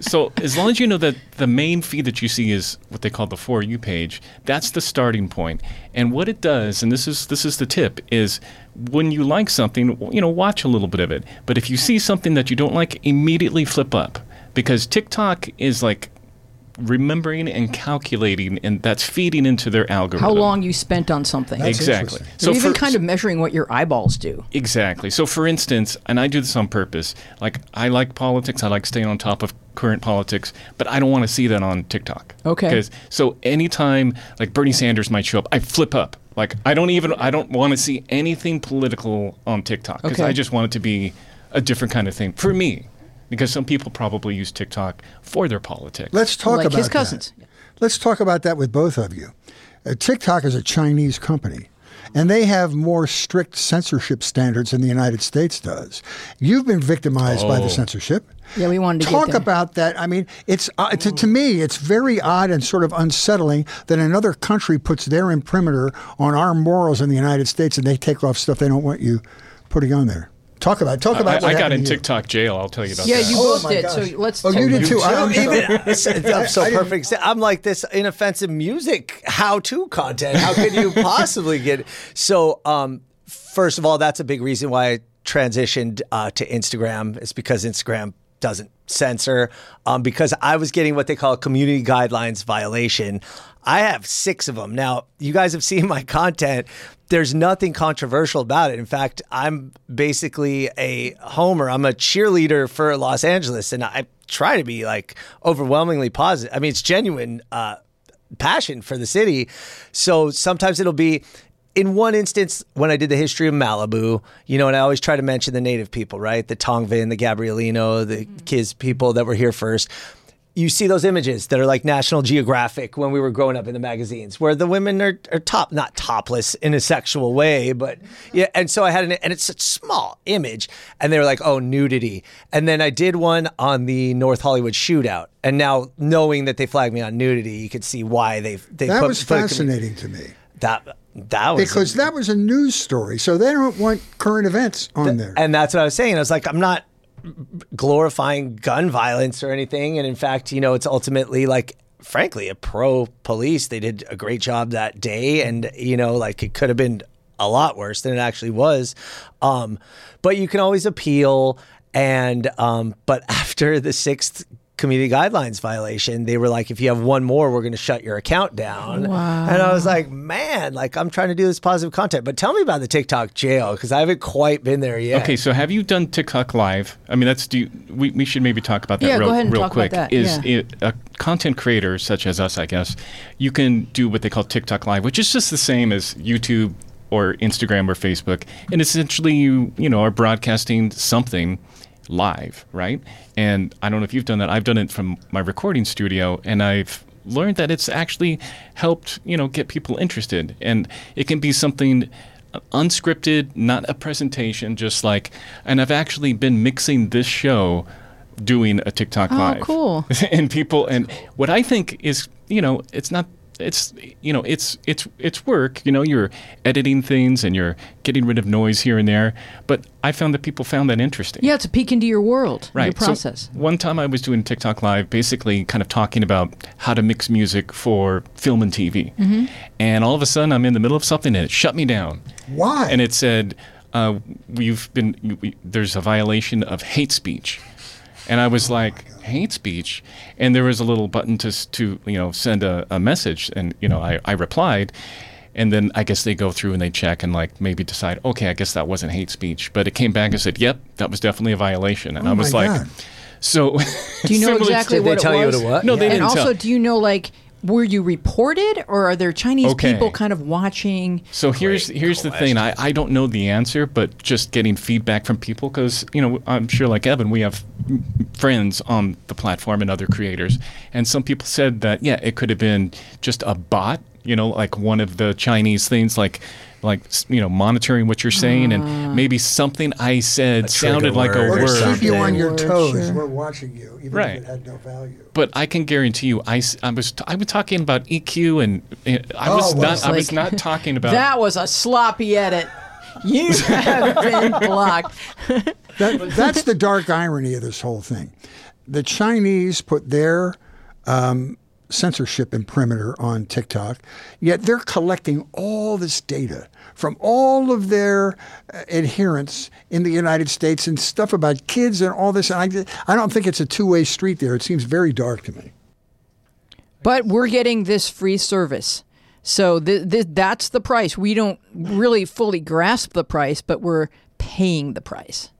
so as long as you know that the main feed that you see is what they call the for you page, that's the starting point. And what it does, and this is this is the tip, is when you like something, you know, watch a little bit of it. But if you see something that you don't like, immediately flip up because TikTok is like remembering and calculating, and that's feeding into their algorithm. How long you spent on something. That's Exactly. interesting. They're even for- kind of measuring what your eyeballs do. Exactly. So, for instance, and I do this on purpose. Like, I like politics. I like staying on top of current politics, but I don't want to see that on TikTok. Okay. Because so anytime like Bernie Sanders might show up, I flip up. Like, I don't even. I don't want to see anything political on TikTok because Okay. I just want it to be a different kind of thing for me. Because some people probably use TikTok for their politics. Let's talk Like about his that. cousins. Let's talk about that with both of you. Uh, TikTok is a Chinese company, and they have more strict censorship standards than the United States does. You've been victimized by the Oh. censorship. Yeah, we wanted to Talk get about that. I mean, it's uh, to, to me, it's very odd and sort of unsettling that another country puts their imprimatur on our morals in the United States, and they take off stuff they don't want you putting on there. Talk about talk about. I, what I got in to you. TikTok jail. I'll tell you about Yeah, that. you Oh both my did. gosh. So let's. Oh, you did too. I- [laughs] I'm [laughs] sorry. I'm so I didn't- perfect. I'm like this inoffensive music how-to content. How could you possibly get? So, um, first of all, that's a big reason why I transitioned uh, to Instagram. It's because Instagram doesn't censor. Um, because I was getting what they call a community guidelines violation. I have six of them. Now, you guys have seen my content. There's nothing controversial about it. In fact, I'm basically a homer. I'm a cheerleader for Los Angeles, and I try to be like overwhelmingly positive. I mean, it's genuine uh, passion for the city. So sometimes it'll be in one instance, when I did the history of Malibu, you know, and I always try to mention the native people, right? The Tongvan, the Gabrielino, the Kiz people that were here first. You see those images that are like National Geographic when we were growing up in the magazines, where the women are, are top, not topless in a sexual way, but yeah. And so I had an, and it's a small image, and they were like, oh, nudity. And then I did one on the North Hollywood shootout, and now knowing that they flagged me on nudity, you could see why they they That put, was put- fascinating to me That that was because that was a news story. So they don't want current events on there. And that's what I was saying. I was like, I'm not glorifying gun violence or anything. And in fact, you know, it's ultimately like, frankly, a pro police. They did a great job that day. And, you know, like it could have been a lot worse than it actually was. Um, but you can always appeal. And, um, but [laughs] after the sixth community guidelines violation, they were like, if you have one more, we're going to shut your account down. Wow. And I was like, man, like I'm trying to do this positive content. But tell me about the TikTok jail because I haven't quite been there yet. Okay, so have you done TikTok Live? I mean, that's do you, we, we should maybe talk about that Yeah, real, go ahead and real talk about quick. that, Is yeah. it, a content creator such as us, I guess, you can do what they call TikTok Live, which is just the same as YouTube or Instagram or Facebook, and essentially you you know are broadcasting something live, right? And I don't know if you've done that. I've done it from my recording studio, and I've learned that it's actually helped you know get people interested, and it can be something unscripted, not a presentation, just like. And I've actually been mixing this show, doing a TikTok Oh, live. cool. [laughs] and people, and what I think is, you know, it's not. It's you know it's it's it's work you know you're editing things and you're getting rid of noise here and there but I found that people found that interesting Yeah, it's a peek into your world, your right. So process. one time I was doing TikTok live, basically kind of talking about how to mix music for film and TV, Mm-hmm. and all of a sudden I'm in the middle of something and it shut me down. Why? And it said, uh, "We've been we, there's a violation of hate speech," and I was like, "Hate speech?" And there was a little button to to you know send a, a message, and you know I, I replied. And then I guess they go through and they check and like maybe decide, okay, I guess that wasn't hate speech. But it came back and said, yep, that was definitely a violation. And Oh I was like, God. so. Do you know [laughs] similar to- exactly Did they what tell it you was? what it was? No, they and didn't also, tell. do you know like were you reported or are there Chinese Okay. people kind of watching? So here's Great here's the thing. I, I don't know the answer, but just getting feedback from people because you know I'm sure like Evan, we have friends on the platform and other creators, and some people said that yeah, it could have been just a bot. You know, like one of the Chinese things, like like you know monitoring what you're saying, and maybe something I said trigger sounded like a word or or word. keep you on something. your toes. sure. We're watching you, even Right. if it had no value. But I can guarantee you, I was t- I was talking about EQ, and uh, I was Oh, well. not I was Like- not talking about That was a sloppy edit. You [laughs] have been blocked. [laughs] That, that's the dark irony of this whole thing. The Chinese put their um, censorship imprimatur on TikTok, yet they're collecting all this data from all of their uh, adherents in the United States and stuff about kids and all this. And I, I don't think it's a two way street there. It seems very dark to me. But we're getting this free service. So th- th- that's the price. We don't really fully grasp the price, but we're paying the price.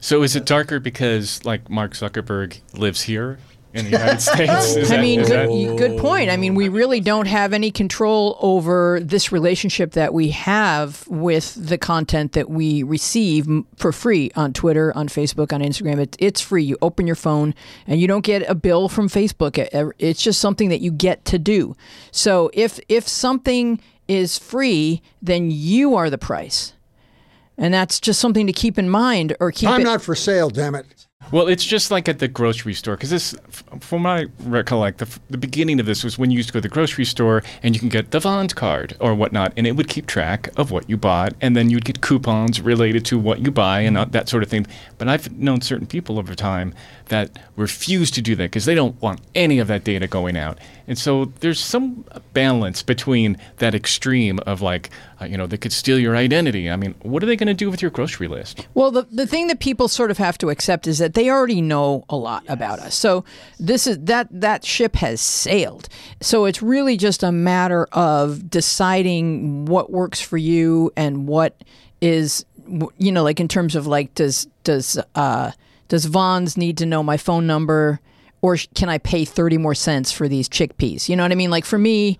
So is it darker because like Mark Zuckerberg lives here in the United [laughs] States? Is I that- mean, is good, that- good point. I mean, we really don't have any control over this relationship that we have with the content that we receive for free on Twitter, on Facebook, on Instagram. It, it's free. You open your phone and you don't get a bill from Facebook. It- It's just something that you get to do. So if if something is free, then you are the price. And that's just something to keep in mind or keep I'm it not for sale, damn it. Well, it's just like at the grocery store because this, from my recollect, the, the beginning of this was when you used to go to the grocery store and you can get the Vons card or whatnot, and it would keep track of what you bought, and then you'd get coupons related to what you buy and uh, that sort of thing. But I've known certain people over time that refuse to do that because they don't want any of that data going out. And so there's some balance between that extreme of like, uh, you know, they could steal your identity. I mean, what are they going to do with your grocery list? Well, the, the thing that people sort of have to accept is that they already know a lot about us. So this is that that ship has sailed. So it's really just a matter of deciding what works for you and what is you know like in terms of like does does uh does Vons need to know my phone number or can I pay 30 more cents for these chickpeas? You know what I mean? Like for me,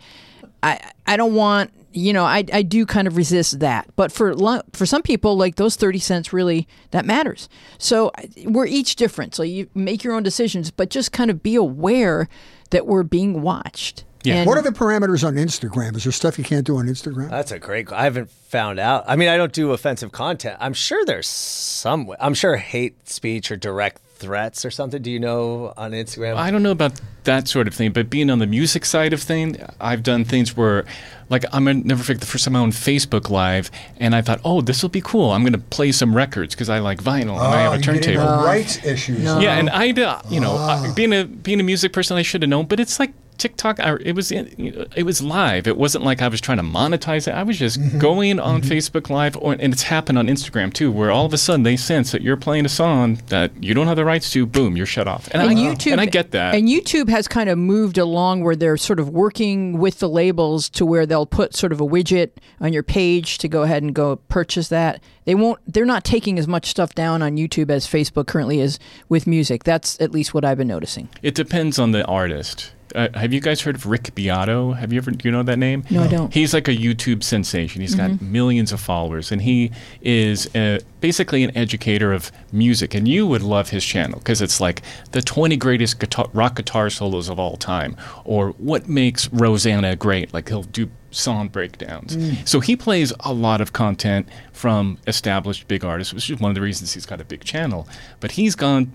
I I don't want you know I, I do kind of resist that but for for some people like those 30 cents really that matters so we're each different so you make your own decisions but just kind of be aware that we're being watched Yeah. And- What are the parameters on Instagram? Is there stuff you can't do on Instagram? That's a great. I haven't found out. I mean, I don't do offensive content. I'm sure there's some. I'm sure hate speech or direct threats or something. Do you know on Instagram? I don't know about that sort of thing, but being on the music side of thing, I've done things where, like, I'm gonna never forget the first time I on Facebook Live, and I thought, oh, this will be cool. I'm gonna play some records because I like vinyl and I have a Oh, you get into turntable. rights issues. Yeah, and I, uh, you know, Ah. uh, being a being a music person, I should have known. But it's like TikTok. I, it was in- you know, it was live. It wasn't like I was trying to monetize it. I was just Mm-hmm. going on Facebook Live, or, and it's happened on Instagram too, where all of a sudden they sense that you're playing a song that you don't have the rights to. Boom, you're shut off. And, and I, YouTube and I get that. And YouTube has kind of moved along where they're sort of working with the labels to where they'll put sort of a widget on your page to go ahead and go purchase that. They won't they're not taking as much stuff down on YouTube as Facebook currently is with music. That's at least what I've been noticing. It depends on the artist. Uh, have you guys heard of Rick Beato? Have you ever do you know that name? No, I don't. He's like a YouTube sensation. He's got millions of followers, and he is uh basically an educator of music. And you would love his channel because it's like the 20 greatest guitar, rock guitar solos of all time, or what makes Rosanna great. Like he'll do song breakdowns. So he plays a lot of content from established big artists, which is one of the reasons he's got a big channel. But he's gone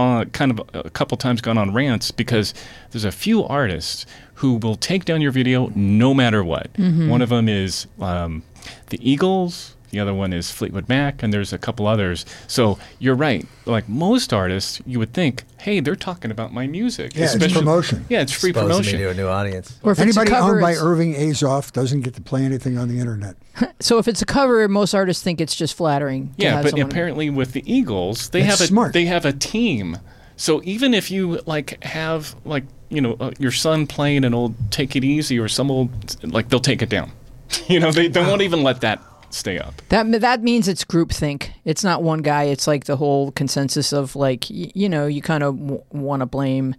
uh, kind of a couple times gone on rants because there's a few artists who will take down your video no matter what. One of them is um, the Eagles. The other one is Fleetwood Mac, and there's a couple others. So you're right. Like most artists, you would think, "Hey, they're talking about my music." Yeah, it's promotion. Yeah, it's free Exposing promotion. me to a new audience. Or if it's a Anybody cover, owned by Irving Azoff doesn't get to play anything on the internet. [laughs] so if it's a cover, most artists think it's just flattering. Yeah, but someone- apparently with the Eagles, they That's have a smart. they have a team. So even if you like have like you know uh, your son playing an old Take It Easy or some old like they'll take it down. [laughs] you know they, they won't even let that stay up. That that means it's groupthink. It's not one guy. It's like the whole consensus of like y- you know you kind of w- want to blame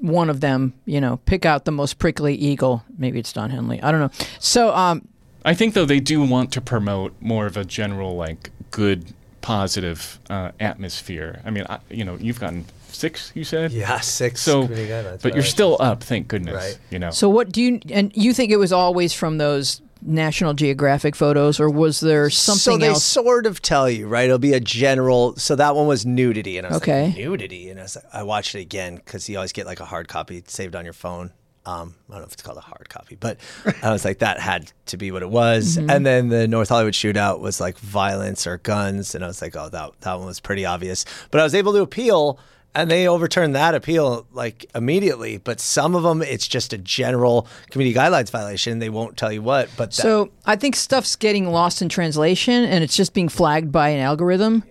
one of them. You know, pick out the most prickly eagle. Maybe it's Don Henley. I don't know. So um, I think though they do want to promote more of a general like good positive uh, atmosphere. I mean, I, you know, you've gotten six, you said. Yeah, six. So, good. That's but you're still up, thank goodness. Right. You know. so what do you and you think it was always from those National Geographic photos, or was there something? So they else? sort of tell you, right? It'll be a general. So that one was nudity, and I was Okay. like, nudity, and I, was like, I watched it again because you always get like a hard copy saved on your phone. Um, I don't know if it's called a hard copy, but [laughs] I was like, that had to be what it was. Mm-hmm. And then the North Hollywood shootout was like violence or guns, and I was like, oh, that that one was pretty obvious. But I was able to appeal, and they overturned that appeal like immediately. But some of them, it's just a general community guidelines violation. They won't tell you what, but that, So I think stuff's getting lost in translation, and it's just being flagged by an algorithm.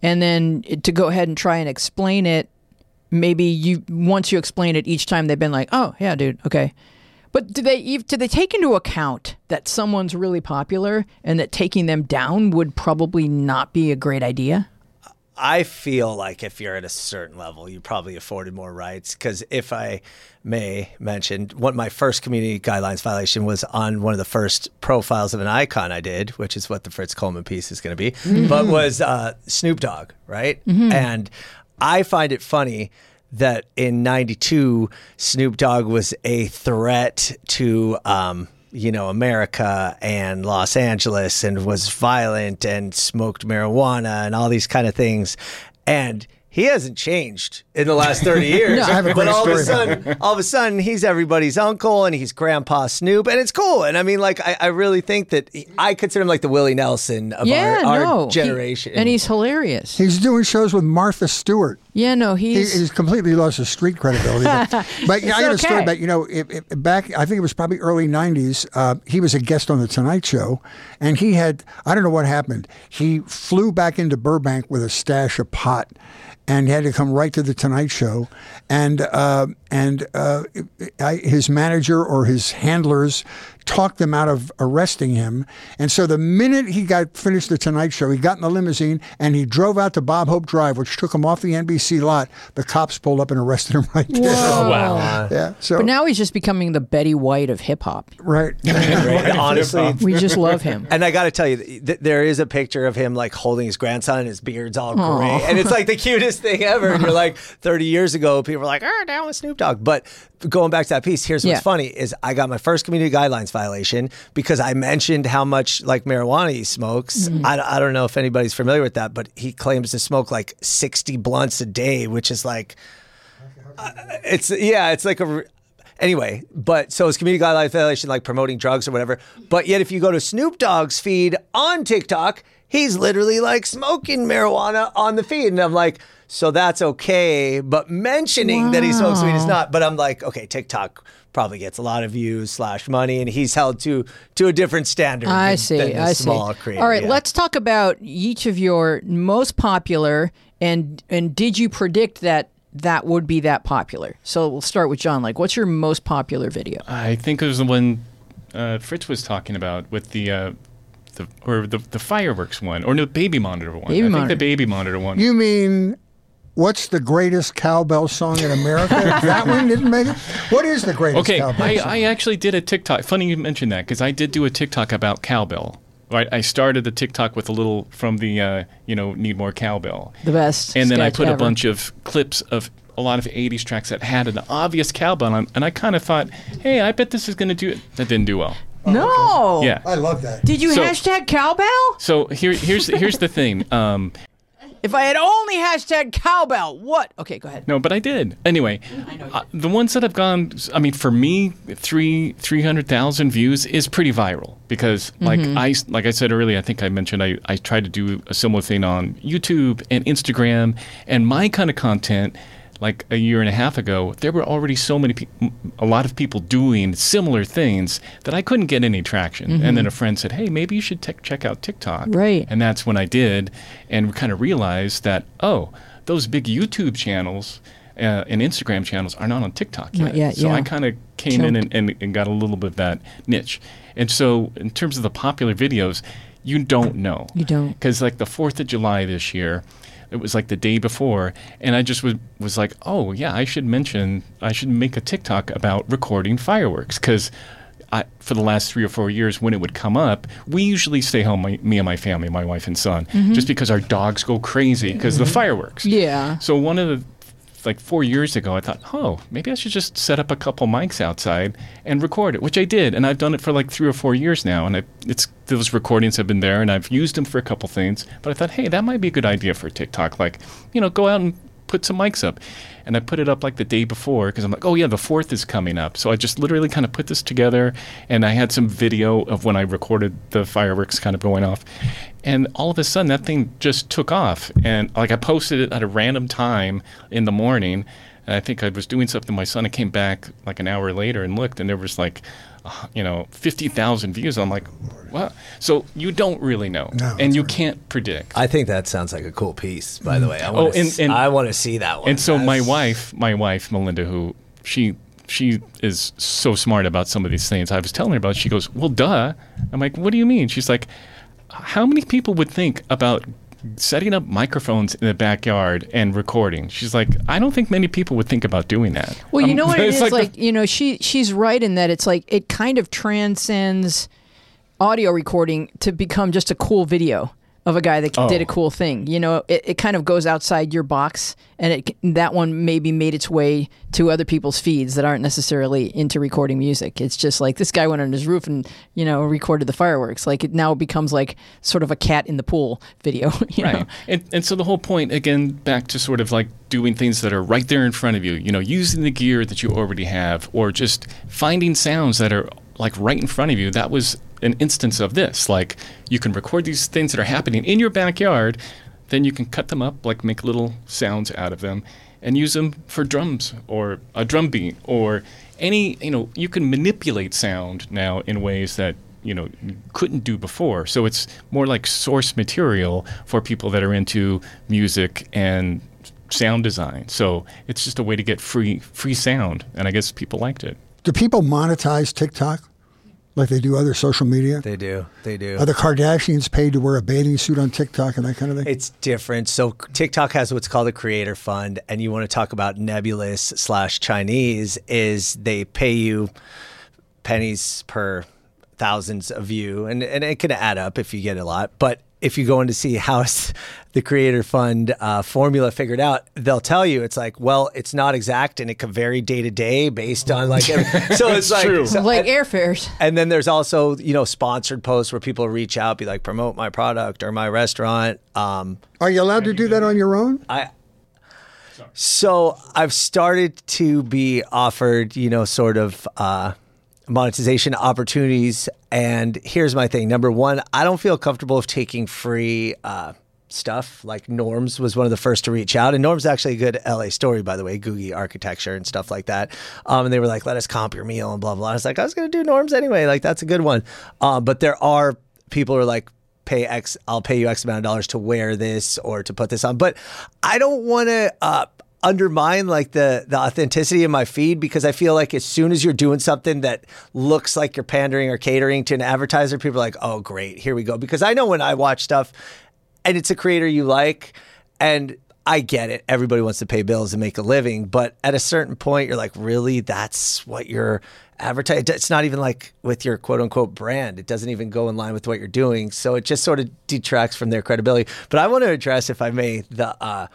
And then to go ahead and try and explain it, maybe you once you explain it each time, they've been like, "Oh yeah, dude, okay." But do they do they take into account that someone's really popular and that taking them down would probably not be a great idea? I feel like if you're at a certain level, you probably afforded more rights. Because if I may mention, what my first community guidelines violation was on one of the first profiles of an icon I did, which is what the Fritz Coleman piece is going to be, but was uh, Snoop Dogg, right? And I find it funny that in 92 Snoop Dogg was a threat to um, you know America and Los Angeles and was violent and smoked marijuana and all these kind of things and he hasn't changed in the last 30 [laughs] years. No. I have a but great all of a sudden, all of a sudden, he's everybody's uncle and he's Grandpa Snoop, and it's cool. And I mean, like, I, I really think that he, I consider him like the Willie Nelson of yeah, our, our no. He- generation. and he's hilarious. He's doing shows with Martha Stewart. Yeah, no, He, he's. he's completely lost his street credibility. But, [laughs] but yeah, I got a story okay. about, you know, it, it, back, I think it was probably early 90s, uh, he was a guest on The Tonight Show, and he had, I don't know what happened. He flew back into Burbank with a stash of pot. And he had to come right to the Tonight Show, and uh, and uh, I, his manager or his handlers talked them out of arresting him. And so the minute he got finished the Tonight Show, he got in the limousine and he drove out to Bob Hope Drive, which took him off the NBC lot. The cops pulled up and arrested him [laughs] right there. Whoa. Wow. Yeah. So But now he's just becoming the Betty White of hip hop. right. [laughs] [laughs] honestly, We just love him. And I got to tell you, th- there is a picture of him like holding his grandson, and his beard's all gray, and it's like the cutest thing ever. And you're like, 30 years ago, people were like, "Oh, down with Snoop Dogg." But going back to that piece, here's what's Yeah. funny: is I got my first community guidelines violation because I mentioned how much like marijuana he smokes. Mm-hmm. I, I don't know if anybody's familiar with that, but he claims to smoke like 60 blunts a day, which is like it's yeah, it's like a, Anyway, but so it's community guideline violation, like promoting drugs or whatever. But yet, if you go to Snoop Dogg's feed on TikTok, he's literally like smoking marijuana on the feed, and I'm like, so that's okay, but mentioning that he smokes weed is not. But I'm like, okay, TikTok probably gets a lot of views slash money, and he's held to to a different standard. I than- see. than I see. small creator, All right, yeah. let's talk about each of your most popular and and did you predict that that would be that popular? So we'll start with John. Like, what's your most popular video? I think it was the one uh, Fritz was talking about with the. Uh, the, or the, the fireworks one, or no, baby monitor one. Baby I think the baby monitor one. You mean what's the greatest cowbell song in America? [laughs] that one didn't make it. What is the greatest Okay, cowbell I, song? I actually did a TikTok. Funny you mentioned that because I did do a TikTok about cowbell. Right, I started the TikTok with a little from the uh, you know need more cowbell, The best. and then I sketch put a bunch of clips of a lot of '80s tracks that had an obvious cowbell, on, and I kind of thought, hey, I bet this is going to do. It." That didn't do well. No. Yeah. I love that. Did you So- hashtag cowbell? So here, here's here's the thing. Um, If I had only hashtag cowbell, what? Okay, go ahead. No, but I did. Anyway, uh, the ones that have gone, I mean, for me, three three hundred thousand views is pretty viral because, like I like I said earlier, I think I mentioned I I tried to do a similar thing on YouTube and Instagram, and my kind of content. Like a year and a half ago, there were already so many people, a lot of people doing similar things that I couldn't get any traction. And then a friend said, "Hey, maybe you should check out TikTok." Right. And that's when I did, and kind of realized that oh, those big YouTube channels uh, and Instagram channels are not on TikTok yet. Yet, so yeah. I kind of came in and, and, and got a little bit of that niche. And so, in terms of the popular videos, you don't know. You don't. Because like the Fourth of July this year. It was like the day before, and I just was, was like, "Oh yeah, I should mention, I should make a TikTok about recording fireworks." Because I, for the last three or four years, when it would come up, we usually stay home, my, me and my family, my wife and son, mm-hmm. just because our dogs go crazy because of the mm-hmm. fireworks. Yeah. So one of the like four years ago, I thought, oh, maybe I should just set up a couple mics outside and record it, which I did, and I've done it for like three or four years now, and I, it's those recordings have been there, and I've used them for a couple things. But I thought, hey, that might be a good idea for TikTok, like you know, go out and put some mics up. And I put it up like the day before because I'm like, oh yeah, the fourth is coming up. So I just literally kind of put this together, and I had some video of when I recorded the fireworks kind of going off, and all of a sudden that thing just took off. And like I posted it at a random time in the morning, and I think I was doing something. My son came back like an hour later and looked, and there was like, Uh, you know, fifty thousand views. I'm like, what? So you don't really know, No, and you that's can't predict. I think that sounds like a cool piece. By the mm. way, I Oh, want and- and- I want to see that one. And so my wife, my wife Melinda, who she she is so smart about some of these things. I was telling her about. it. She goes, "Well, duh." I'm like, "What do you mean?" She's like, "How many people would think about setting up microphones in the backyard and recording?" She's like, "I don't think many people would think about doing that." Well, you Um, know [laughs] what it's is like, the- you know, she she's right in that it's like it kind of transcends audio recording to become just a cool video. Of a guy that oh. did a Oh. cool thing. You know, it, it kind of goes outside your box, and it that one maybe made its way to other people's feeds that aren't necessarily into recording music. It's just like this guy went on his roof and you know recorded the fireworks. Like it now becomes like sort of a cat in the pool [laughs] video. You know? Right. And, and so the whole point, again, back to sort of like doing things that are right there in front of you, you know, using the gear that you already have, or just finding sounds that are like right in front of you. That was an instance of this. Like you can record these things that are happening in your backyard, then you can cut them up, like make little sounds out of them, and use them for drums or a drum beat or any, you know, you can manipulate sound now in ways that you know couldn't do before. So it's more like source material for people that are into music and sound design. So it's just a way to get free free sound, and I guess people liked it. Do people monetize TikTok like they do other social media? They do. They do. Are the Kardashians paid to wear a bathing suit on TikTok and that kind of thing? It's different. So TikTok has what's called a creator fund, and you want to talk about nebulous slash Chinese is they pay you pennies per thousands of view, and and it can add up if you get a lot. But if you go in to see how is the creator fund uh, formula figured out, they'll tell you it's like, well, it's not exact, and it can vary day to day based on like. Every, [laughs] so it's like true. so- like airfares. and then there's also you know sponsored posts where people reach out, be like, promote my product or my restaurant. Um, Are you allowed to do that on your own? I so I've started to be offered, you know, sort of uh, monetization opportunities. And here's my thing: number one, I don't feel comfortable with taking free. Uh, Stuff like Norms was one of the first to reach out, and Norms is actually a good LA story, by the way, Googie architecture and stuff like that. Um, and they were like, "Let us comp your meal and blah blah." I was like, "I was going to do Norms anyway, like that's a good one." Uh, but there are people who are like, pay X, I'll pay you X amount of dollars to wear this or to put this on. But I don't want to uh, undermine like the the authenticity of my feed because I feel like as soon as you're doing something that looks like you're pandering or catering to an advertiser, people are like, oh great, here we go. Because I know when I watch stuff and it's a creator you like and I get it. Everybody wants to pay bills and make a living, but at a certain point, you're like, really? That's what you're advertising? It's not even like with your quote unquote brand. It doesn't even go in line with what you're doing. So it just sort of detracts from their credibility. But I want to address, if I may, the uh,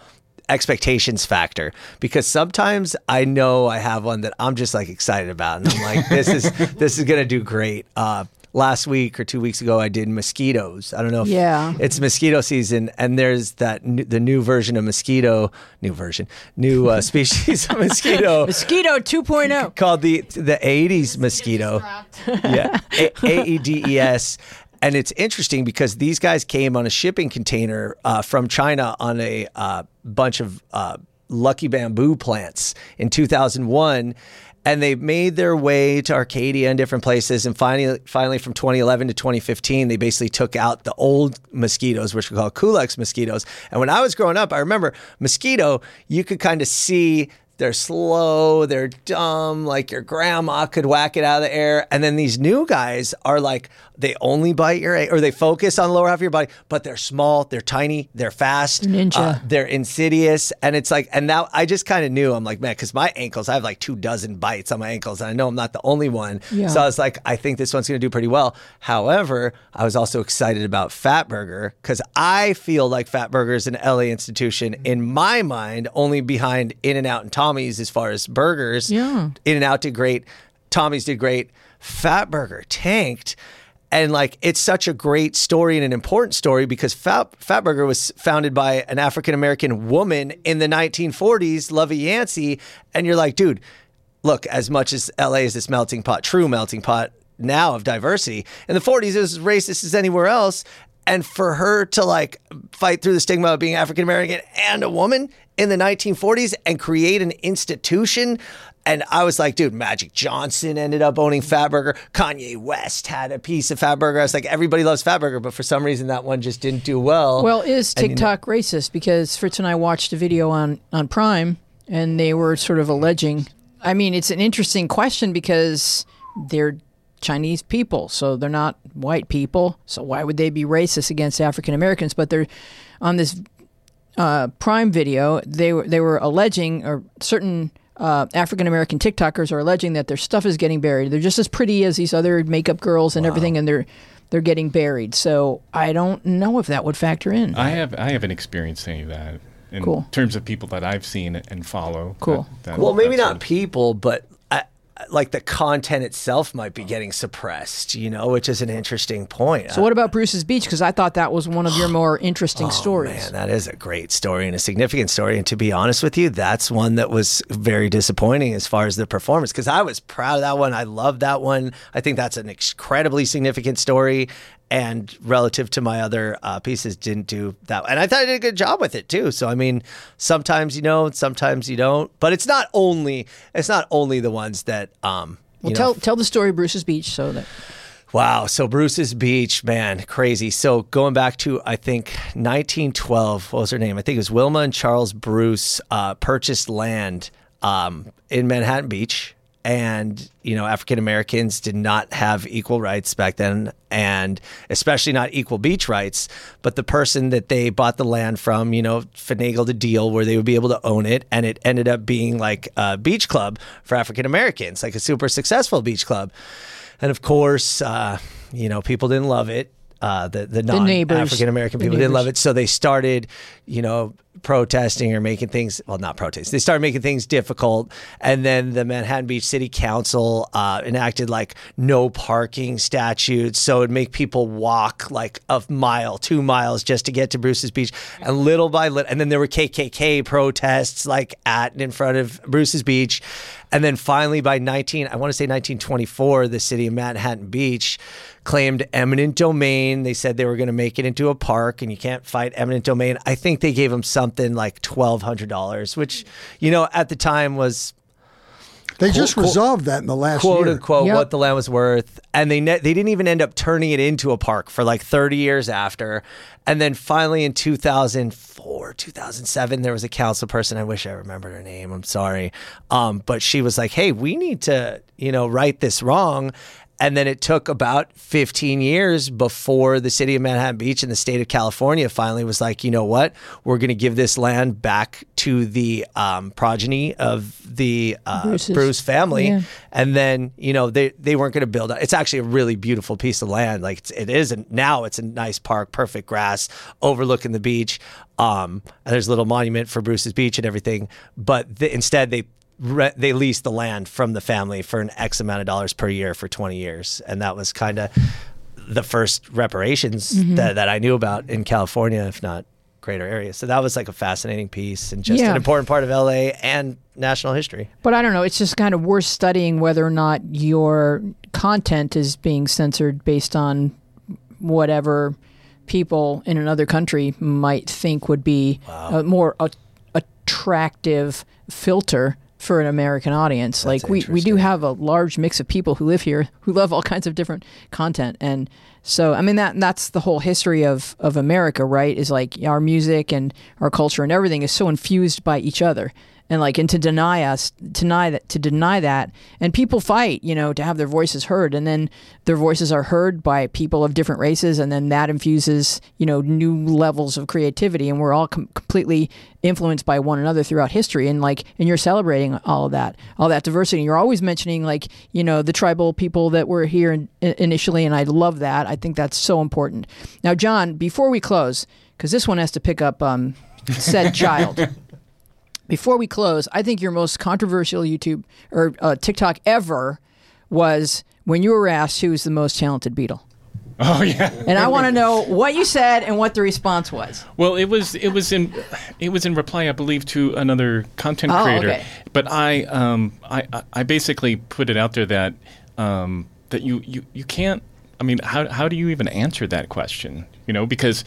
expectations factor because sometimes I know I have one that I'm just like excited about, and I'm like, this is [laughs] this is gonna do great. Uh, last week or two weeks ago, I did mosquitoes. I don't know if Yeah. it's mosquito season, and there's that new, the new version of mosquito, new version, new uh, [laughs] species of mosquito Mosquito oh. 2.0. called the the Aedes mosquito. yeah, A E D E S. And it's interesting because these guys came on a shipping container uh, from China on a uh, bunch of uh, lucky bamboo plants in 2001. And they made their way to Arcadia and different places. And finally, finally, from 2011 to 2015, they basically took out the old mosquitoes, which we call Culex mosquitoes. And when I was growing up, I remember mosquito, you could kind of see they're slow, they're dumb, like your grandma could whack it out of the air. And then these new guys are like, they only bite your, or they focus on the lower half of your body, but they're small, they're tiny, they're fast, Ninja. uh, they're insidious. And it's like, and now I just kind of knew, I'm like, man, because my ankles, I have like two dozen bites on my ankles, and I know I'm not the only one. Yeah. So I was like, I think this one's going to do pretty well. However, I was also excited about Fatburger because I feel like Fatburger is an LA institution in my mind, only behind In and Out and Tommy's as far as burgers. Yeah. In and Out did great, Tommy's did great, Fatburger tanked. And like it's such a great story and an important story because Fat, Fatburger was founded by an African American woman in the 1940s, Lovey Yancey. And you're like, dude, look, as much as LA is this melting pot, true melting pot now of diversity, in the 40s it was as racist as anywhere else. And for her to like fight through the stigma of being African American and a woman in the 1940s and create an institution. And I was like, dude, Magic Johnson ended up owning Fatburger. Kanye West had a piece of Fatburger. I was like, everybody loves Fatburger, but for some reason that one just didn't do well. Well, is And you know- TikTok racist? Because Fritz and I watched a video on, on Prime, and they were sort of alleging. I mean, it's an interesting question because they're Chinese people, so they're not white people. So why would they be racist against African Americans? But they're on this uh, Prime video. They were they were alleging, or certain uh, African American TikTokers are alleging that their stuff is getting buried. They're just as pretty as these other makeup girls and everything, and they're they're getting buried. So I don't know if that would factor in. I have I haven't experienced any of that in Cool. terms of people that I've seen and follow. Cool. that- that- Well, maybe not people, but I, like the content itself might be getting suppressed, you know, which is an interesting point. so what about Bruce's Beach? Because I thought that was one of your [sighs] more interesting oh, stories. Oh, Man, that is a great story and a significant story. And to be honest with you, that's one that was very disappointing as far as the performance because I was proud of that one. I love that one. I think that's an incredibly significant story. And relative to my other uh, pieces, didn't do that. And I thought I did a good job with it too. So I mean, sometimes you know, sometimes you don't. But it's not only it's not only the ones that um. well, tell know, tell the story of Bruce's Beach so that Wow. So Bruce's Beach, man, crazy. So going back to, I think, 1912, what was her name? I think it was Wilma and Charles Bruce uh, purchased land um, in Manhattan Beach. And, you know, African Americans did not have equal rights back then, and especially not equal beach rights. But the person that they bought the land from, you know, finagled a deal where they would be able to own it. And it ended up being like a beach club for African Americans, like a super successful beach club. And of course, uh, you know, people didn't love it. Uh, the the non African American people didn't love it, so they started, you know, protesting or making things well, not protesting. They started making things difficult, and then the Manhattan Beach City Council uh, enacted like no parking statutes, so it'd make people walk like a mile, two miles just to get to Bruce's Beach, and little by little, and then there were KKK protests like at and in front of Bruce's Beach. And then finally, by 19, I want to say 1924, the city of Manhattan Beach claimed eminent domain. They said they were going to make it into a park, and you can't fight eminent domain. I think they gave them something like twelve hundred dollars, which you know at the time was They just quote- resolved that in the last quote year. unquote Yep. what the land was worth, and they ne- they didn't even end up turning it into a park for like thirty years after. And then finally in 2004, 2007, there was a council person. I wish I remembered her name. I'm sorry, um, but she was like, "Hey, we need to you know right this wrong." And then it took about 15 years before the city of Manhattan Beach and the state of California finally was like, you know what? We're going to give this land back to the um, progeny of the uh, Bruce family. yeah. And then, you know, they, they weren't going to build. it. It's actually a really beautiful piece of land. Like it's, it is. And now it's a nice park, perfect grass, overlooking the beach. Um, and there's a little monument for Bruce's Beach and everything. But the, instead, they re- they leased the land from the family for an X amount of dollars per year for 20 years. And that was kind of the first reparations Mm-hmm. that, that I knew about in California, if not greater areas. So that was like a fascinating piece and just Yeah. an important part of LA and national history. But I don't know. It's just kind of worth studying whether or not your content is being censored based on whatever people in another country might think would be a more a- attractive filter for an American audience. like we, we do have a large mix of people who live here who love all kinds of different content and so I mean that that's the whole history of of America, right? Is like our music and our culture and everything is so infused by each other. And like and to deny us deny that to deny that. And people fight, you know, to have their voices heard. And then their voices are heard by people of different races and then that infuses, you know, new levels of creativity. And we're all com- completely influenced by one another throughout history. And like and you're celebrating all of that all that diversity. You're always mentioning like you know the tribal people that were here in, initially. And i love that. I think that's so important. Now john before we close because this one has to pick up um, said child [laughs] before we close i think your most controversial youtube or uh, tiktok ever was when you were asked who's the most talented beatle [laughs] Oh yeah. and i want to know what you said and what the response was Well, it was it was in it was in reply, I believe, to another content Oh, creator. okay. But I um I I- I basically put it out there that um that you you you can't. I mean, how how do you even answer that question? You know, because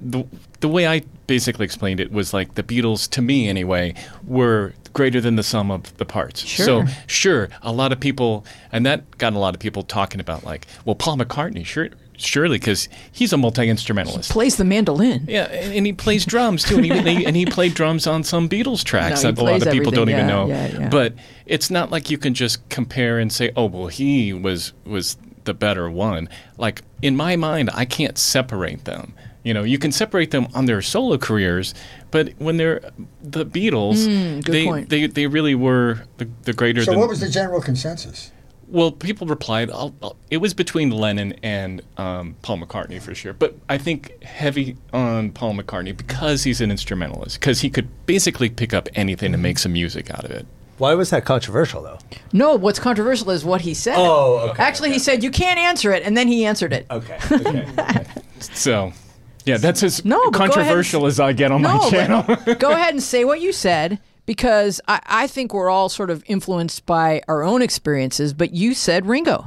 the the way I basically explained it was like the Beatles, to me anyway, were greater than the sum of the parts. Sure. So sure, a lot of people, and that got a lot of people talking about like, well, Paul McCartney, sure, surely, because he's a multi instrumentalist. He plays the mandolin Yeah, and, he plays drums too, and he, and he and he played drums on some Beatles tracks No, that a lot of people don't everything, even know. yeah, yeah. But it's not like you can just compare and say, "Oh, well, he was was the better one." Like in my mind, I can't separate them. You know, you can separate them on their solo careers, but when they're the Beatles, Mm, they, point. they they really were the, the greater So than what was the general consensus? Well, people replied. I'll, I'll, it was between Lennon and um, Paul McCartney for sure, but I think heavy on Paul McCartney because he's an instrumentalist, because he could basically pick up anything and make some music out of it. Why was that controversial, though? No, what's controversial is what he said. Oh, okay, Actually, he said you can't answer it, and then he answered it. Okay. okay. [laughs] So, yeah, that's as No, ahead and- controversial as I get on no, my channel. [laughs] go ahead and [laughs] say what you said because I, I think we're all sort of influenced by our own experiences. But you said Ringo.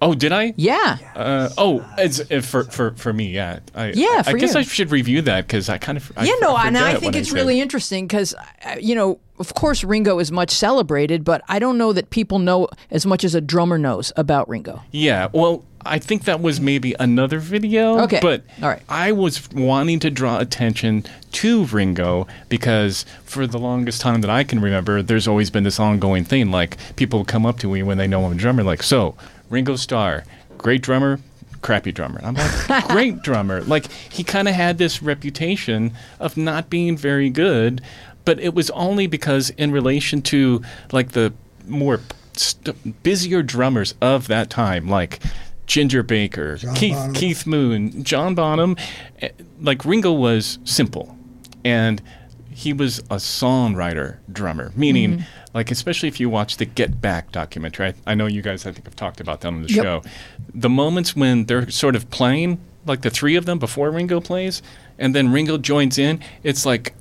oh, did I? Yeah. Uh, oh, it's, uh, for for for me, yeah. I, Yeah, I, for guess you. I should review that because I kind of I, yeah, no, I and I think it's really interesting because, you know, of course, Ringo is much celebrated, but I don't know that people know as much as a drummer knows about Ringo. Yeah, well, I think that was maybe another video. Okay. But All right. I was wanting to draw attention to Ringo because for the longest time that I can remember, there's always been this ongoing thing. Like people come up to me when they know I'm a drummer, like, so Ringo Starr, great drummer, crappy drummer. And I'm like, [laughs] great drummer. Like he kind of had this reputation of not being very good, but it was only because in relation to like the more st- busier drummers of that time, like Ginger Baker, Keith Bonham. Keith Moon, John Bonham, eh, like Ringo was simple, and he was a songwriter drummer, meaning like especially if you watch the Get Back documentary. I, I know you guys I think have talked about that on the Yep. show. The moments when they're sort of playing, like the three of them before Ringo plays, and then Ringo joins in, it's like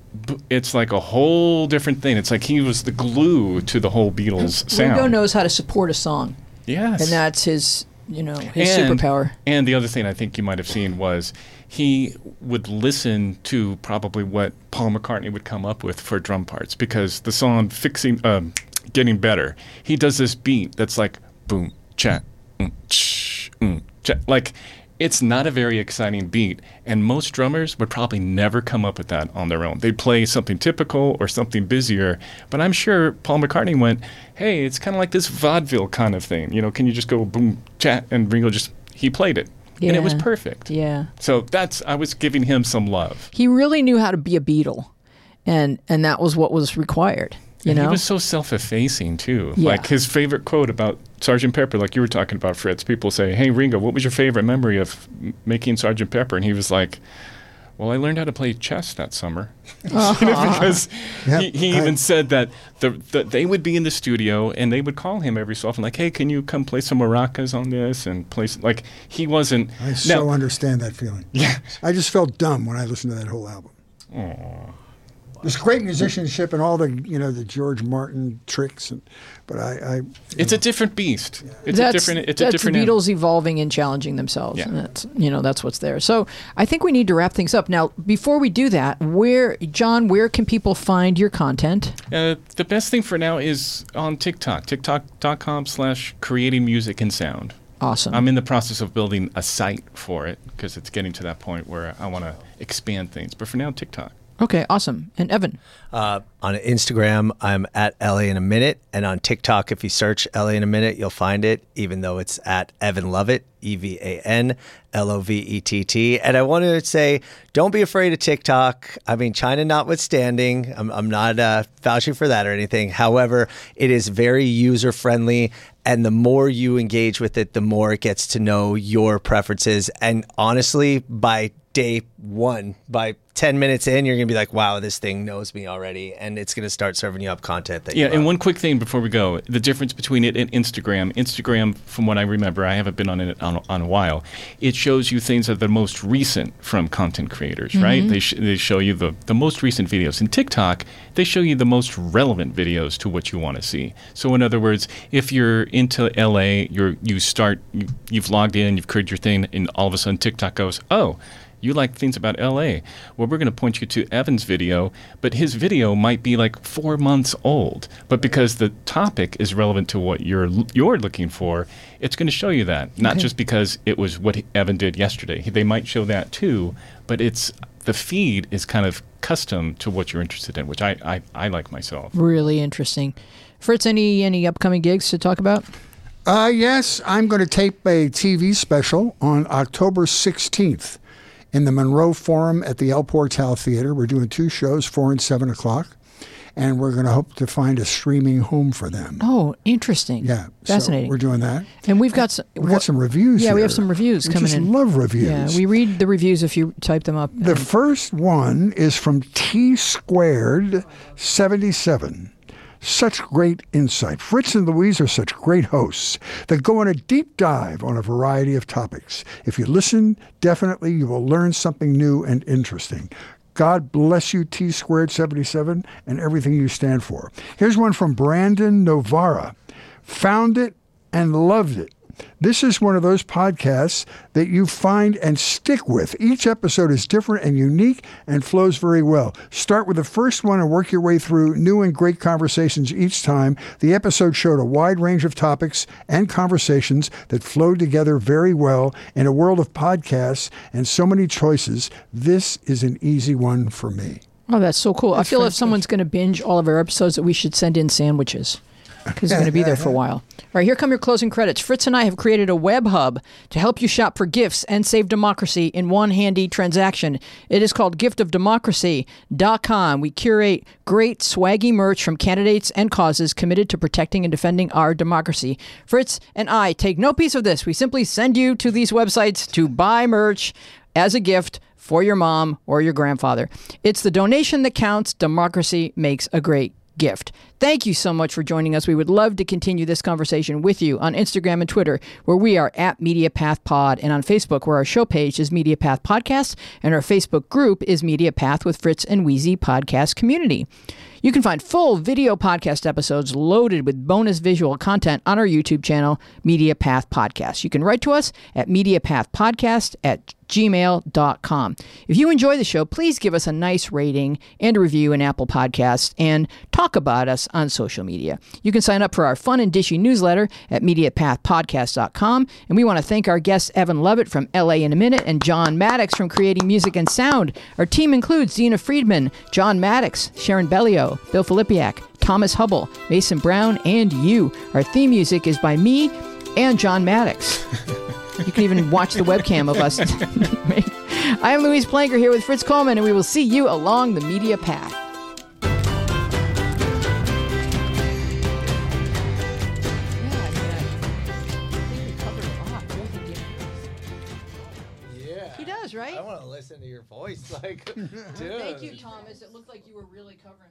it's like a whole different thing. It's like he was the glue to the whole Beatles sound. Ringo knows how to support a song, yes, and that's his, you know, his and, superpower. And the other thing I think you might have seen was he would listen to probably what Paul McCartney would come up with for drum parts because the song "Fixing," um, getting better. He does this beat that's like boom, chat, mm, ch, mm, like. It's not a very exciting beat, and most drummers would probably never come up with that on their own. They'd play something typical or something busier, but I'm sure Paul McCartney went, "Hey, it's kind of like this vaudeville kind of thing. You know, can you just go boom, chat?" And Ringo just he played it, and it was perfect. Yeah. So that's I was giving him some love. He really knew how to be a Beatle, and and that was what was required. You And know, he was so self-effacing too. Yeah. Like his favorite quote about Sergeant Pepper, like you were talking about, Fritz. People say, "Hey, Ringo, what was your favorite memory of making Sergeant Pepper?" And he was like, "Well, I learned how to play chess that summer." [laughs] Oh. [laughs] You know, because Yep, he, he I- even said that the, the they would be in the studio and they would call him every so often, like, "Hey, can you come play some maracas on this?" And play s- like he wasn't. I so Now- understand that feeling. Yeah. I just felt dumb when I listened to that whole album. There's great musicianship and all the you know the George Martin tricks, and, but I, I It's a different beast. It's that's, a different. It's that's a different. the Beatles evolving and challenging themselves. Yeah. And that's you know that's what's there. So I think we need to wrap things up now. Before we do that, where John, where can people find your content? Uh, the best thing for now is on TikTok. TikTok.com slash creating music and sound. Awesome. I'm in the process of building a site for it because it's getting to that point where I want to expand things. But for now, TikTok. Okay, awesome. And Evan, Uh, on Instagram, I'm at LA in a minute, and on TikTok, if you search LA in a minute, you'll find it. Even though it's at Evan Lovett, E V A N L O V E T T. And I want to say, don't be afraid of TikTok. I mean, China notwithstanding, I'm, I'm not uh, vouching for that or anything. However, it is very user friendly. And the more you engage with it, the more it gets to know your preferences. And honestly, by day one, by 10 minutes in, you're going to be like, wow, this thing knows me already. And it's going to start serving you up content that Yeah, you and one quick thing before we go: the difference between it and Instagram. Instagram, from what I remember, I haven't been on it on, on a while. It shows you things that are the most recent from content creators, right? Mm-hmm. They sh- they show you the the most recent videos. In TikTok, they show you the most relevant videos to what you want to see. So, in other words, if you're into LA, you're you start you, you've logged in, you've created your thing, and all of a sudden TikTok goes, oh you like things about LA. Well, we're going to point you to Evan's video, but his video might be like four months old. But because the topic is relevant to what you're you're looking for, it's going to show you that. Not just because it was what Evan did yesterday. They might show that too, but it's the feed is kind of custom to what you're interested in, which I I, I like myself. really interesting. Fritz, any any upcoming gigs to talk about? Uh, yes, I'm going to tape a TV special on October 16th in the Monroe Forum at the El Portal Theater. We're doing two shows, 4 and 7 o'clock. and we're going to hope to find a streaming home for them. Oh, interesting. Yeah, so fascinating. we're doing that. and we've got some, We got some reviews. Yeah, we have some reviews we coming just in. Love reviews. Yeah, we read the reviews if you type them up. The first one is from T squared 77. Such great insight. Fritz and Louise are such great hosts that go on a deep dive on a variety of topics. If you listen, definitely you will learn something new and interesting. God bless you, T squared 77, and everything you stand for. Here's one from Brandon Novara. Found it and loved it. This is one of those podcasts that you find and stick with. Each episode is different and unique and flows very well. Start with the first one and work your way through new and great conversations each time. The episode showed a wide range of topics and conversations that flowed together very well. In a world of podcasts and so many choices, this is an easy one for me. Oh, that's so cool. I feel if someone's going to binge all of our episodes, that we should send in sandwiches because they're going to be there for a while. All right, here come your closing credits. Fritz and I have created a web hub to help you shop for gifts and save democracy in one handy transaction. It is called giftofdemocracy.com. We curate great swaggy merch from candidates and causes committed to protecting and defending our democracy. Fritz and I take no piece of this. We simply send you to these websites to buy merch as a gift for your mom or your grandfather. It's the donation that counts. Democracy makes a great gift. Thank you so much for joining us. We would love to continue this conversation with you on Instagram and Twitter, where we are at MediaPath Pod, and on Facebook, where our show page is MediaPath Podcast, and our Facebook group is MediaPath with Fritz and Wheezy Podcast Community. You can find full video podcast episodes loaded with bonus visual content on our YouTube channel, Media Path Podcast. You can write to us at mediapathpodcast at gmail.com. If you enjoy the show, please give us a nice rating and a review in Apple Podcasts and talk about us on social media. You can sign up for our fun and dishy newsletter at mediapathpodcast.com. And we want to thank our guests, Evan Lovett from LA in a Minute and John Maddox from Creating Music and Sound. Our team includes Dina Friedman, John Maddox, Sharon Bellio, Bill Filipiak, Thomas Hubble, Mason Brown, and you. Our theme music is by me and John Maddox. [laughs] You can even watch the webcam of us. [laughs] I am Louise Palanker here with Fritz Coleman, and we will see you along the media path. Yeah. He does, right? I want to listen to your voice. Like, dude. [laughs] Thank you, Thomas. It looked like you were really covering all.